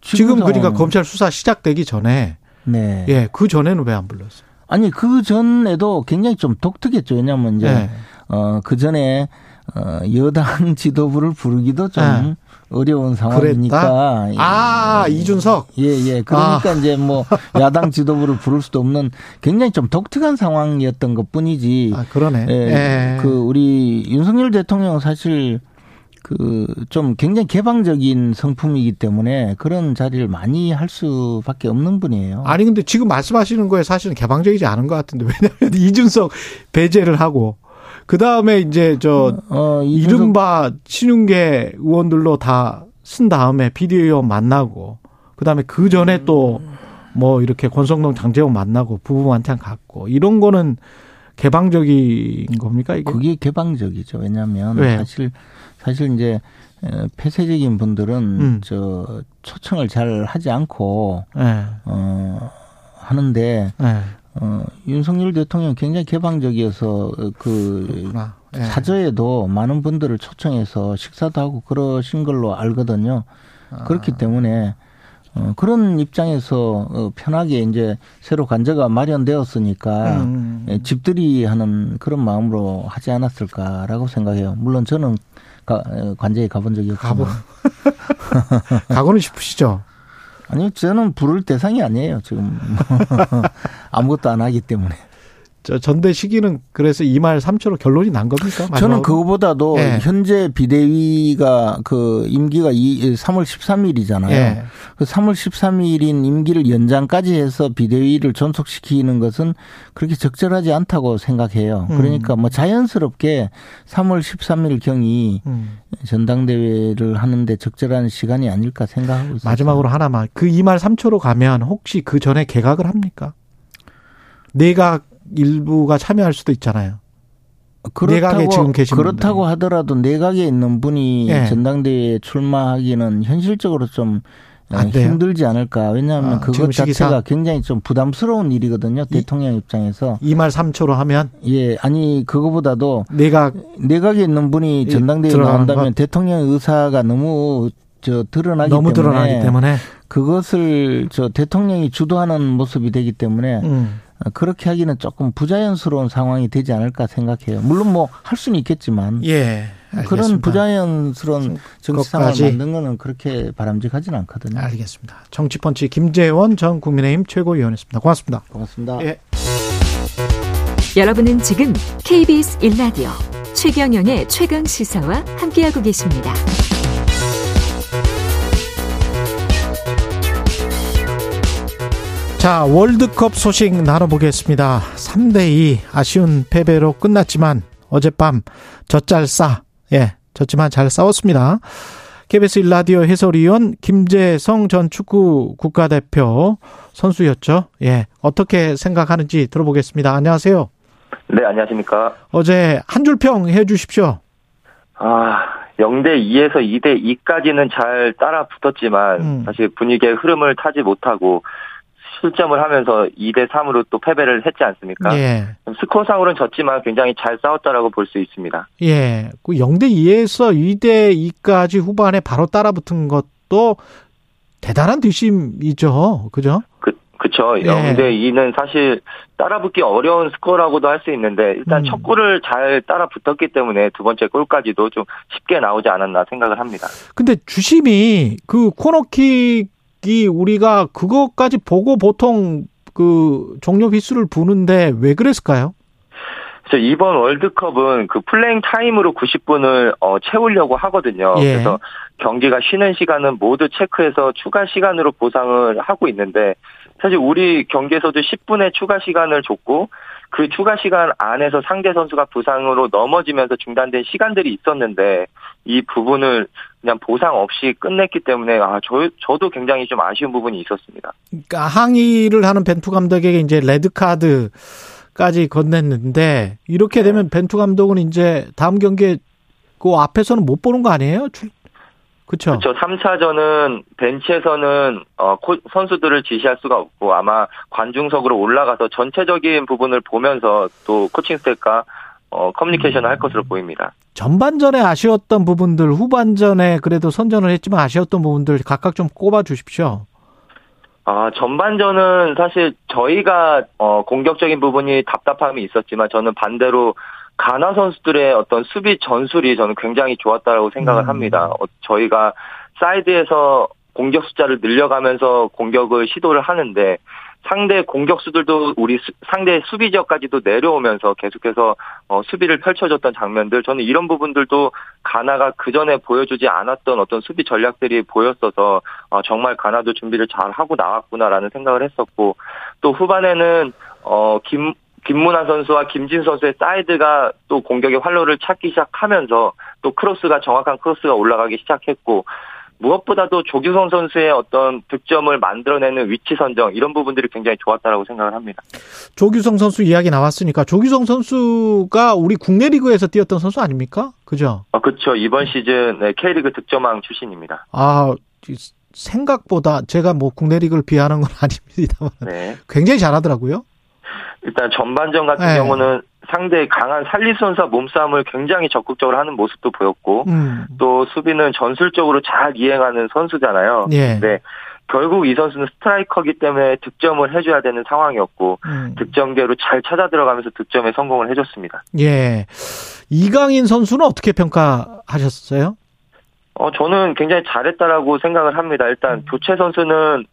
Speaker 2: 지금 그러니까 검찰 수사 시작되기 전에 네. 예, 그 전에는 왜 안 불렀어요?
Speaker 11: 아니, 그 전에도 굉장히 좀 독특했죠. 왜냐면 이제 네. 어, 그 전에 어, 여당 지도부를 부르기도 좀 네. 어려운 상황이니까.
Speaker 2: 그랬다? 아, 예, 이준석?
Speaker 11: 예, 예. 그러니까 아. 이제 뭐 야당 지도부를 부를 수도 없는 굉장히 좀 독특한 상황이었던 것 뿐이지.
Speaker 2: 아, 그러네.
Speaker 11: 예, 예. 그 우리 윤석열 대통령 사실 그 좀 굉장히 개방적인 성품이기 때문에 그런 자리를 많이 할 수밖에 없는 분이에요.
Speaker 2: 아니 근데 지금 말씀하시는 거에 사실은 개방적이지 않은 것 같은데 왜냐하면 이준석 배제를 하고 그 다음에 이제 저 어, 어 이른바 신윤계 의원들로 다 쓴 다음에 비대위원 만나고 그 다음에 그 전에 음. 또뭐 이렇게 권성동 장재원 만나고 부부 만찬 갖고 이런 거는 개방적인 겁니까 이게?
Speaker 11: 그게 개방적이죠. 왜냐하면 왜? 사실 사실 이제 폐쇄적인 분들은 음. 저 초청을 잘 하지 않고 네. 어 하는데 네. 어, 윤석열 대통령 굉장히 개방적이어서 그 예. 사저에도 많은 분들을 초청해서 식사도 하고 그러신 걸로 알거든요. 아. 그렇기 때문에 어, 그런 입장에서 어, 편하게 이제 새로 관제가 마련되었으니까 음. 예, 집들이 하는 그런 마음으로 하지 않았을까라고 생각해요. 물론 저는 가, 어, 관제에 가본 적이 없지만 가보.
Speaker 2: 가고는 싶으시죠?
Speaker 11: 아니요, 저는 부를 대상이 아니에요, 지금. 아무것도 안 하기 때문에.
Speaker 2: 저 전대 시기는 그래서 2말 3초로 결론이 난 겁니까?
Speaker 11: 마지막으로? 저는 그거보다도 네. 현재 비대위가 그 임기가 3월 13일이잖아요. 네. 그 3월 13일인 임기를 연장까지 해서 비대위를 존속시키는 것은 그렇게 적절하지 않다고 생각해요. 음. 그러니까 뭐 자연스럽게 3월 13일 경이 음. 전당대회를 하는데 적절한 시간이 아닐까 생각하고 있습니다.
Speaker 2: 마지막으로 하나만 그 2말 3초로 가면 혹시 그 전에 개각을 합니까? 내각 일부가 참여할 수도 있잖아요.
Speaker 11: 그렇다고, 지금 계신 그렇다고. 하더라도 내각에 있는 분이 네. 전당대회에 출마하기는 현실적으로 좀 어, 힘들지 않을까. 왜냐하면 아, 그것 자체가 굉장히 좀 부담스러운 일이거든요. 대통령 입장에서.
Speaker 2: 2말 3초로 하면?
Speaker 11: 예, 아니, 그거보다도. 내각. 내각에 있는 분이 전당대회에 나온다면 것? 대통령 의사가 너무 저 드러나기
Speaker 2: 너무
Speaker 11: 때문에.
Speaker 2: 드러나기 때문에.
Speaker 11: 그것을 저 대통령이 주도하는 모습이 되기 때문에. 음. 그렇게 하기는 조금 부자연스러운 상황이 되지 않을까 생각해요. 물론 뭐 할 수는 있겠지만.
Speaker 2: 예.
Speaker 11: 그런 부자연스러운 정치 상황을 만든 거는 그렇게 바람직하지는 않거든요.
Speaker 2: 알겠습니다. 정치펀치 김재원 전 국민의힘 최고위원이었습니다. 고맙습니다.
Speaker 11: 고맙습니다.
Speaker 2: 예.
Speaker 3: 여러분은 지금 KBS 1라디오 최경영의 최강 시사와 함께하고 계십니다.
Speaker 2: 자, 월드컵 소식 나눠보겠습니다. 3대2 아쉬운 패배로 끝났지만 어젯밤 젖잘 싸, 예, 졌지만 잘 싸웠습니다. KBS 일라디오 해설위원 김재성 전 축구 국가대표 선수였죠. 예, 어떻게 생각하는지 들어보겠습니다. 안녕하세요.
Speaker 12: 네, 안녕하십니까.
Speaker 2: 어제 한 줄 평 해주십시오.
Speaker 12: 아, 0대 2에서 2대 2까지는 잘 따라 붙었지만 음. 사실 분위기의 흐름을 타지 못하고 실점을 하면서 2대 3으로 또 패배를 했지 않습니까? 예. 스코어상으로는 졌지만 굉장히 잘 싸웠다라고 볼 수 있습니다.
Speaker 2: 예. 그 0대 2에서 2대 2까지 후반에 바로 따라붙은 것도 대단한 뒷심이죠. 그죠?
Speaker 12: 그, 그쵸. 예. 0대 2는 사실 따라붙기 어려운 스코어라고도 할 수 있는데 일단 음. 첫 골을 잘 따라붙었기 때문에 두 번째 골까지도 좀 쉽게 나오지 않았나 생각을 합니다.
Speaker 2: 근데 주심이 그 코너킥 이 우리가 그것까지 보고 보통 그 종료 휘슬을 부는데 왜 그랬을까요?
Speaker 12: 그래서 이번 월드컵은 그 playing time으로 90분을 어, 채우려고 하거든요. 예. 그래서 경기가 쉬는 시간은 모두 체크해서 추가 시간으로 보상을 하고 있는데 사실 우리 경기에서도 10분의 추가 시간을 줬고 그 추가 시간 안에서 상대 선수가 부상으로 넘어지면서 중단된 시간들이 있었는데 이 부분을 그냥 보상 없이 끝냈기 때문에 아, 저, 저도 굉장히 좀 아쉬운 부분이 있었습니다.
Speaker 2: 그러니까 항의를 하는 벤투 감독에게 이제 레드 카드까지 건넸는데 이렇게 네. 되면 벤투 감독은 이제 다음 경기에 그 앞에서는 못 보는 거 아니에요? 그렇죠.
Speaker 12: 그렇죠. 3차전은 벤치에서는 어, 선수들을 지시할 수가 없고 아마 관중석으로 올라가서 전체적인 부분을 보면서 또 코칭 스태프가 어, 커뮤니케이션을 할 것으로 보입니다.
Speaker 2: 전반전에 아쉬웠던 부분들, 후반전에 그래도 선전을 했지만 아쉬웠던 부분들 각각 좀 꼽아 주십시오.
Speaker 12: 아, 전반전은 사실 저희가 어, 공격적인 부분이 답답함이 있었지만 저는 반대로 가나 선수들의 어떤 수비 전술이 저는 굉장히 좋았다고 생각을 음. 합니다. 어, 저희가 사이드에서 공격 숫자를 늘려가면서 공격을 시도를 하는데 상대 공격수들도 우리 수, 상대 수비 지역까지도 내려오면서 계속해서 어, 수비를 펼쳐줬던 장면들 저는 이런 부분들도 가나가 그 전에 보여주지 않았던 어떤 수비 전략들이 보였어서 어, 정말 가나도 준비를 잘 하고 나왔구나라는 생각을 했었고 또 후반에는 어, 김 김문환 선수와 김진수 선수의 사이드가 또 공격의 활로를 찾기 시작하면서 또 크로스가 정확한 크로스가 올라가기 시작했고 무엇보다도 조규성 선수의 어떤 득점을 만들어내는 위치 선정 이런 부분들이 굉장히 좋았다라고 생각을 합니다.
Speaker 2: 조규성 선수 이야기 나왔으니까 조규성 선수가 우리 국내 리그에서 뛰었던 선수 아닙니까? 그죠?
Speaker 12: 아, 그렇죠. 이번 시즌 네, K리그 득점왕 출신입니다.
Speaker 2: 아, 생각보다 제가 뭐 국내 리그를 비하는 건 아닙니다만 네. 굉장히 잘하더라고요.
Speaker 12: 일단 전반전 같은 네. 경우는 상대의 강한 살리 선수와 몸싸움을 굉장히 적극적으로 하는 모습도 보였고 음. 또 수비는 전술적으로 잘 이행하는 선수잖아요. 예. 네. 결국 이 선수는 스트라이커기 때문에 득점을 해줘야 되는 상황이었고 음. 득점계로 잘 찾아 들어가면서 득점에 성공을 해줬습니다.
Speaker 2: 예. 이강인 선수는 어떻게 평가하셨어요?
Speaker 12: 어 저는 굉장히 잘했다라고 생각을 합니다. 일단 음. 교체 선수는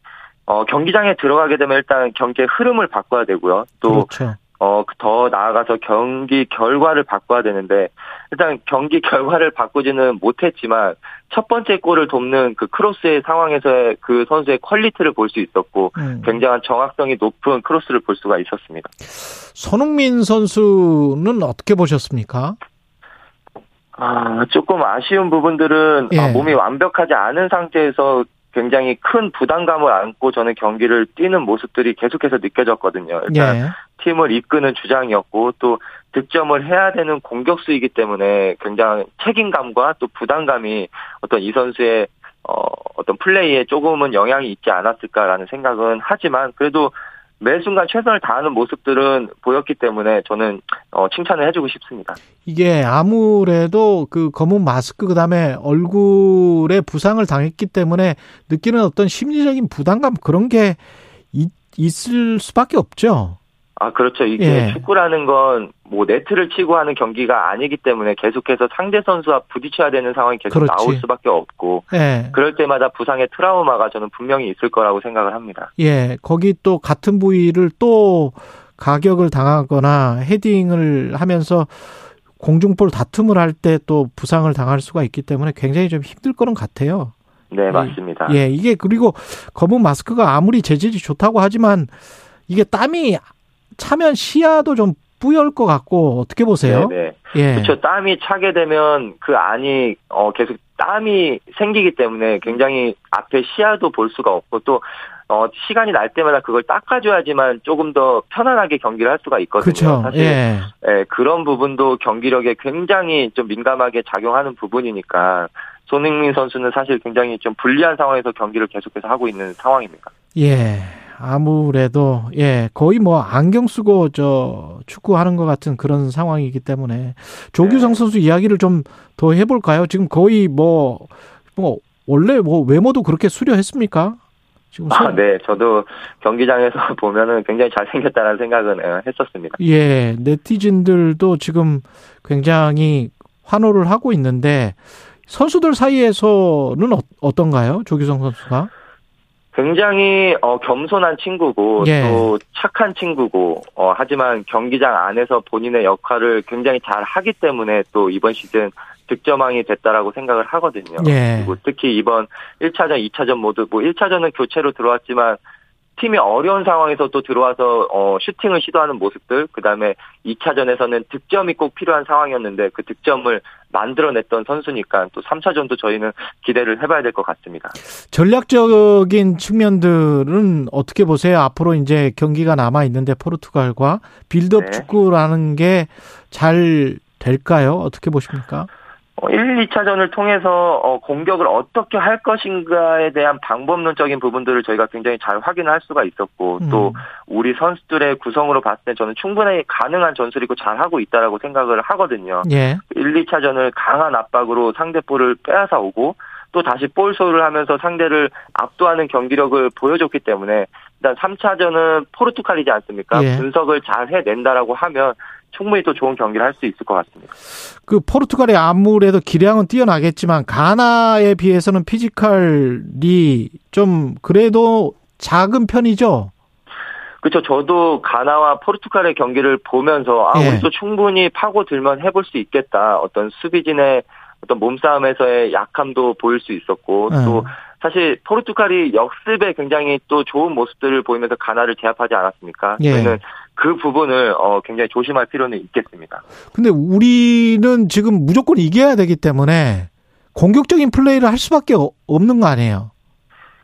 Speaker 12: 어, 경기장에 들어가게 되면 일단 경기의 흐름을 바꿔야 되고요. 또 그렇죠. 어, 더 나아가서 경기 결과를 바꿔야 되는데, 일단 경기 결과를 바꾸지는 못했지만, 첫 번째 골을 돕는 그 크로스의 상황에서의 그 선수의 quality를 볼 수 있었고, 음. 굉장한 정확성이 높은 크로스를 볼 수가 있었습니다.
Speaker 2: 손흥민 선수는 어떻게 보셨습니까?
Speaker 12: 아, 조금 아쉬운 부분들은 예. 아, 몸이 완벽하지 않은 상태에서 굉장히 큰 부담감을 안고 저는 경기를 뛰는 모습들이 계속해서 느껴졌거든요. 일단 예. 팀을 이끄는 주장이었고 또 득점을 해야 되는 공격수이기 때문에 굉장히 책임감과 또 부담감이 어떤 이 선수의 어, 어떤 플레이에 조금은 영향이 있지 않았을까라는 생각은 하지만 그래도 매 순간 최선을 다하는 모습들은 보였기 때문에 저는 어, 칭찬을 해주고 싶습니다.
Speaker 2: 이게 아무래도 그 검은 마스크 그다음에 얼굴에 부상을 당했기 때문에 느끼는 어떤 심리적인 부담감 그런 게 있, 있을 수밖에 없죠.
Speaker 12: 아, 그렇죠. 이게
Speaker 2: 예.
Speaker 12: 축구라는 건 뭐 네트를 치고 하는 경기가 아니기 때문에 계속해서 상대 선수와 부딪혀야 되는 상황이 계속
Speaker 2: 그렇지.
Speaker 12: 나올 수밖에 없고
Speaker 2: 예.
Speaker 12: 그럴 때마다 부상의 트라우마가 저는 분명히 있을 거라고 생각을 합니다.
Speaker 2: 예, 거기 또 같은 부위를 또 가격을 당하거나 헤딩을 하면서 공중볼 다툼을 할 때 또 부상을 당할 수가 있기 때문에 굉장히 좀 힘들 거는 같아요.
Speaker 12: 네, 맞습니다.
Speaker 2: 예, 이게 그리고 검은 마스크가 아무리 재질이 좋다고 하지만 이게 땀이 차면 시야도 좀 뿌열 것 같고 어떻게 보세요?
Speaker 12: 네, 네.
Speaker 2: 예.
Speaker 12: 그렇죠. 땀이 차게 되면 그 안이 어 계속 땀이 생기기 때문에 굉장히 앞에 시야도 볼 수가 없고 또 어, 시간이 날 때마다 그걸 닦아줘야지만 조금 더 편안하게 경기를 할 수가 있거든요.
Speaker 2: 그렇죠.
Speaker 12: 사실
Speaker 2: 예.
Speaker 12: 예, 그런 부분도 경기력에 굉장히 좀 민감하게 작용하는 부분이니까 손흥민 선수는 사실 굉장히 좀 불리한 상황에서 경기를 계속해서 하고 있는 상황입니다.
Speaker 2: 예. 아무래도 예 거의 뭐 안경 쓰고 저 축구하는 것 같은 그런 상황이기 때문에 조규성 선수 이야기를 좀 더 해볼까요? 지금 거의 뭐뭐 원래 뭐 외모도 그렇게 수려했습니까? 지금
Speaker 12: 아,
Speaker 2: 손-
Speaker 12: 네. 저도 경기장에서 보면은 굉장히 잘생겼다는 생각은 예, 했었습니다.
Speaker 2: 예 네티즌들도 지금 굉장히 환호를 하고 있는데 선수들 사이에서는 어, 어떤가요? 조규성 선수가?
Speaker 12: 굉장히 어, 겸손한 친구고
Speaker 2: 예.
Speaker 12: 또 착한 친구고 어, 하지만 경기장 안에서 본인의 역할을 굉장히 잘 하기 때문에 또 이번 시즌 득점왕이 됐다라고 생각을 하거든요.
Speaker 2: 예.
Speaker 12: 그리고 특히 이번 1차전, 2차전 모두 뭐 1차전은 교체로 들어왔지만 팀이 어려운 상황에서 또 들어와서 어, 슈팅을 시도하는 모습들, 그 다음에 2차전에서는 득점이 꼭 필요한 상황이었는데 그 득점을 만들어냈던 선수니까 또 3차전도 저희는 기대를 해봐야 될 것 같습니다.
Speaker 2: 전략적인 측면들은 어떻게 보세요? 앞으로 이제 경기가 남아 있는데 포르투갈과 빌드업
Speaker 12: 네.
Speaker 2: 축구라는 게 잘 될까요? 어떻게 보십니까?
Speaker 12: 어, 1, 2차전을 통해서 어, 공격을 어떻게 할 것인가에 대한 방법론적인 부분들을 저희가 굉장히 잘 확인할 수가 있었고
Speaker 2: 음.
Speaker 12: 또 우리 선수들의 구성으로 봤을 때 저는 충분히 가능한 전술이고 잘 하고 있다라고 생각을 하거든요.
Speaker 2: 예.
Speaker 12: 1, 2차전을 강한 압박으로 상대 볼을 빼앗아 오고 또 다시 볼 소유를 하면서 상대를 압도하는 경기력을 보여줬기 때문에 일단 3차전은 포르투갈이지 않습니까?
Speaker 2: 예.
Speaker 12: 분석을 잘 해낸다라고 하면 충분히 또 좋은 경기를 할 수 있을 것 같습니다.
Speaker 2: 그 포르투갈이 아무래도 기량은 뛰어나겠지만 가나에 비해서는 physical이 좀 그래도 작은 편이죠.
Speaker 12: 그렇죠. 저도 가나와 포르투갈의 경기를 보면서 아
Speaker 2: 예.
Speaker 12: 우리도 충분히 파고들면 해볼 수 있겠다. 어떤 수비진의 어떤 몸싸움에서의 약함도 보일 수 있었고
Speaker 2: 예.
Speaker 12: 또 사실 포르투갈이 역습에 굉장히 또 좋은 모습들을 보이면서 가나를 제압하지 않았습니까?
Speaker 2: 예.
Speaker 12: 저희는 그 부분을 어, 굉장히 조심할 필요는 있겠습니다.
Speaker 2: 근데 우리는 지금 무조건 이겨야 되기 때문에 공격적인 플레이를 할 수밖에 어- 없는 거 아니에요?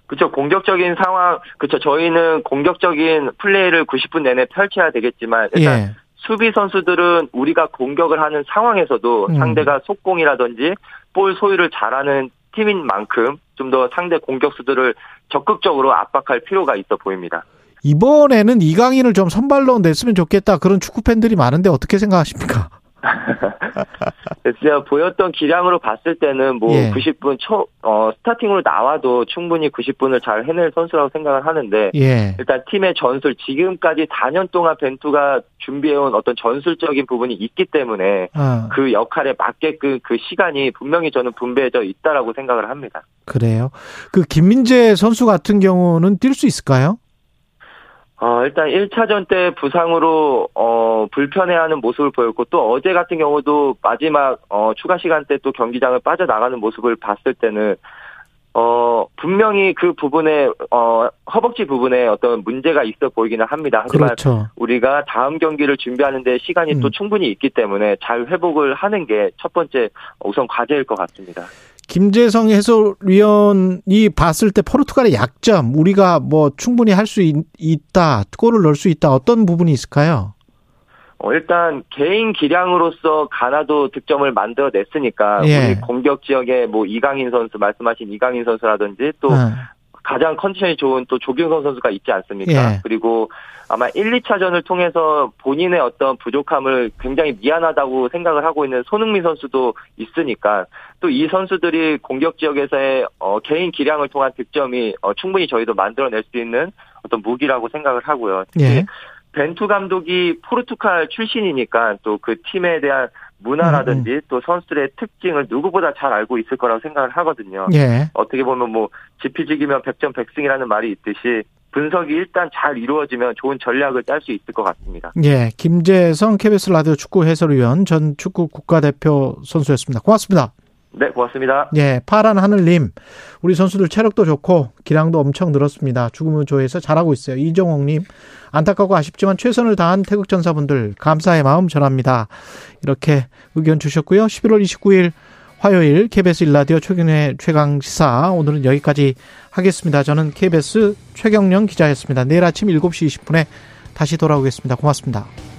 Speaker 12: 그렇죠. 공격적인 상황, 그렇죠. 저희는 공격적인 플레이를 90분 내내 펼쳐야 되겠지만 일단
Speaker 2: 예.
Speaker 12: 수비 선수들은 우리가 공격을 하는 상황에서도
Speaker 2: 음.
Speaker 12: 상대가 속공이라든지 볼 소유를 잘하는 팀인 만큼 좀 더 상대 공격수들을 적극적으로 압박할 필요가 있어 보입니다.
Speaker 2: 이번에는 이강인을 좀 선발로 냈으면 좋겠다. 그런 축구 팬들이 많은데 어떻게 생각하십니까?
Speaker 12: 제가 보였던 기량으로 봤을 때는 뭐
Speaker 2: 예.
Speaker 12: 90분 초, 어, 스타팅으로 나와도 충분히 90분을 잘 해낼 선수라고 생각을 하는데
Speaker 2: 예.
Speaker 12: 일단 팀의 전술 지금까지 4년 동안 벤투가 준비해온 어떤 전술적인 부분이 있기 때문에
Speaker 2: 어,
Speaker 12: 그 역할에 맞게끔 그 시간이 분명히 저는 분배해져 있다라고 생각을 합니다.
Speaker 2: 그래요. 그 김민재 선수 같은 경우는 뛸 수 있을까요?
Speaker 12: 어, 일단 1차전 때 부상으로, 어, 불편해하는 모습을 보였고, 또 어제 같은 경우도 마지막, 어, 추가 시간 때 또 경기장을 빠져나가는 모습을 봤을 때는, 어, 분명히 그 부분에, 어, 허벅지 부분에 어떤 문제가 있어 보이기는 합니다. 하지만
Speaker 2: 그렇죠.
Speaker 12: 우리가 다음 경기를 준비하는데 시간이 또
Speaker 2: 음.
Speaker 12: 충분히 있기 때문에 잘 회복을 하는 게 첫 번째 우선 과제일 것 같습니다.
Speaker 2: 김재성 해설위원이 봤을 때 포르투갈의 약점, 우리가 뭐 충분히 할 수 있다, 골을 넣을 수 있다, 어떤 부분이 있을까요?
Speaker 12: 어, 일단 개인 기량으로서 가나도 득점을 만들어냈으니까
Speaker 2: 예.
Speaker 12: 우리 공격 지역에 뭐 이강인 선수 말씀하신 이강인 선수라든지 또
Speaker 2: 어.
Speaker 12: 가장 컨디션이 좋은 또 조경선 선수가 있지 않습니까?
Speaker 2: 예.
Speaker 12: 그리고 아마 1, 2차전을 통해서 본인의 어떤 부족함을 굉장히 미안하다고 생각을 하고 있는 손흥민 선수도 있으니까 또 이 선수들이 공격 지역에서의 어, 개인 기량을 통한 득점이 어, 충분히 저희도 만들어낼 수 있는 어떤 무기라고 생각을 하고요. 특히
Speaker 2: 예.
Speaker 12: 벤투 감독이 포르투갈 출신이니까 또 그 팀에 대한 문화라든지 음, 음. 또 선수들의 특징을 누구보다 잘 알고 있을 거라고 생각을 하거든요. 예. 어떻게 보면 뭐 지피지기면 백전백승이라는 말이 있듯이 분석이 일단 잘 이루어지면 좋은 전략을 짤 수 있을 것 같습니다.
Speaker 2: 예, 김재성 KBS 라디오 축구 해설위원 전 축구 국가대표 선수였습니다. 고맙습니다.
Speaker 12: 네, 고맙습니다.
Speaker 2: 예, 파란 하늘님, 우리 선수들 체력도 좋고 기량도 엄청 늘었습니다. 죽음의 조에서 잘하고 있어요. 이정옥님, 안타깝고 아쉽지만 최선을 다한 태극전사분들 감사의 마음 전합니다. 이렇게 의견 주셨고요. 11월 29일 화요일 KBS 일라디오 최경의 최강 시사 오늘은 여기까지 하겠습니다. 저는 KBS 최경령 기자였습니다. 내일 아침 7시 20분에 다시 돌아오겠습니다. 고맙습니다.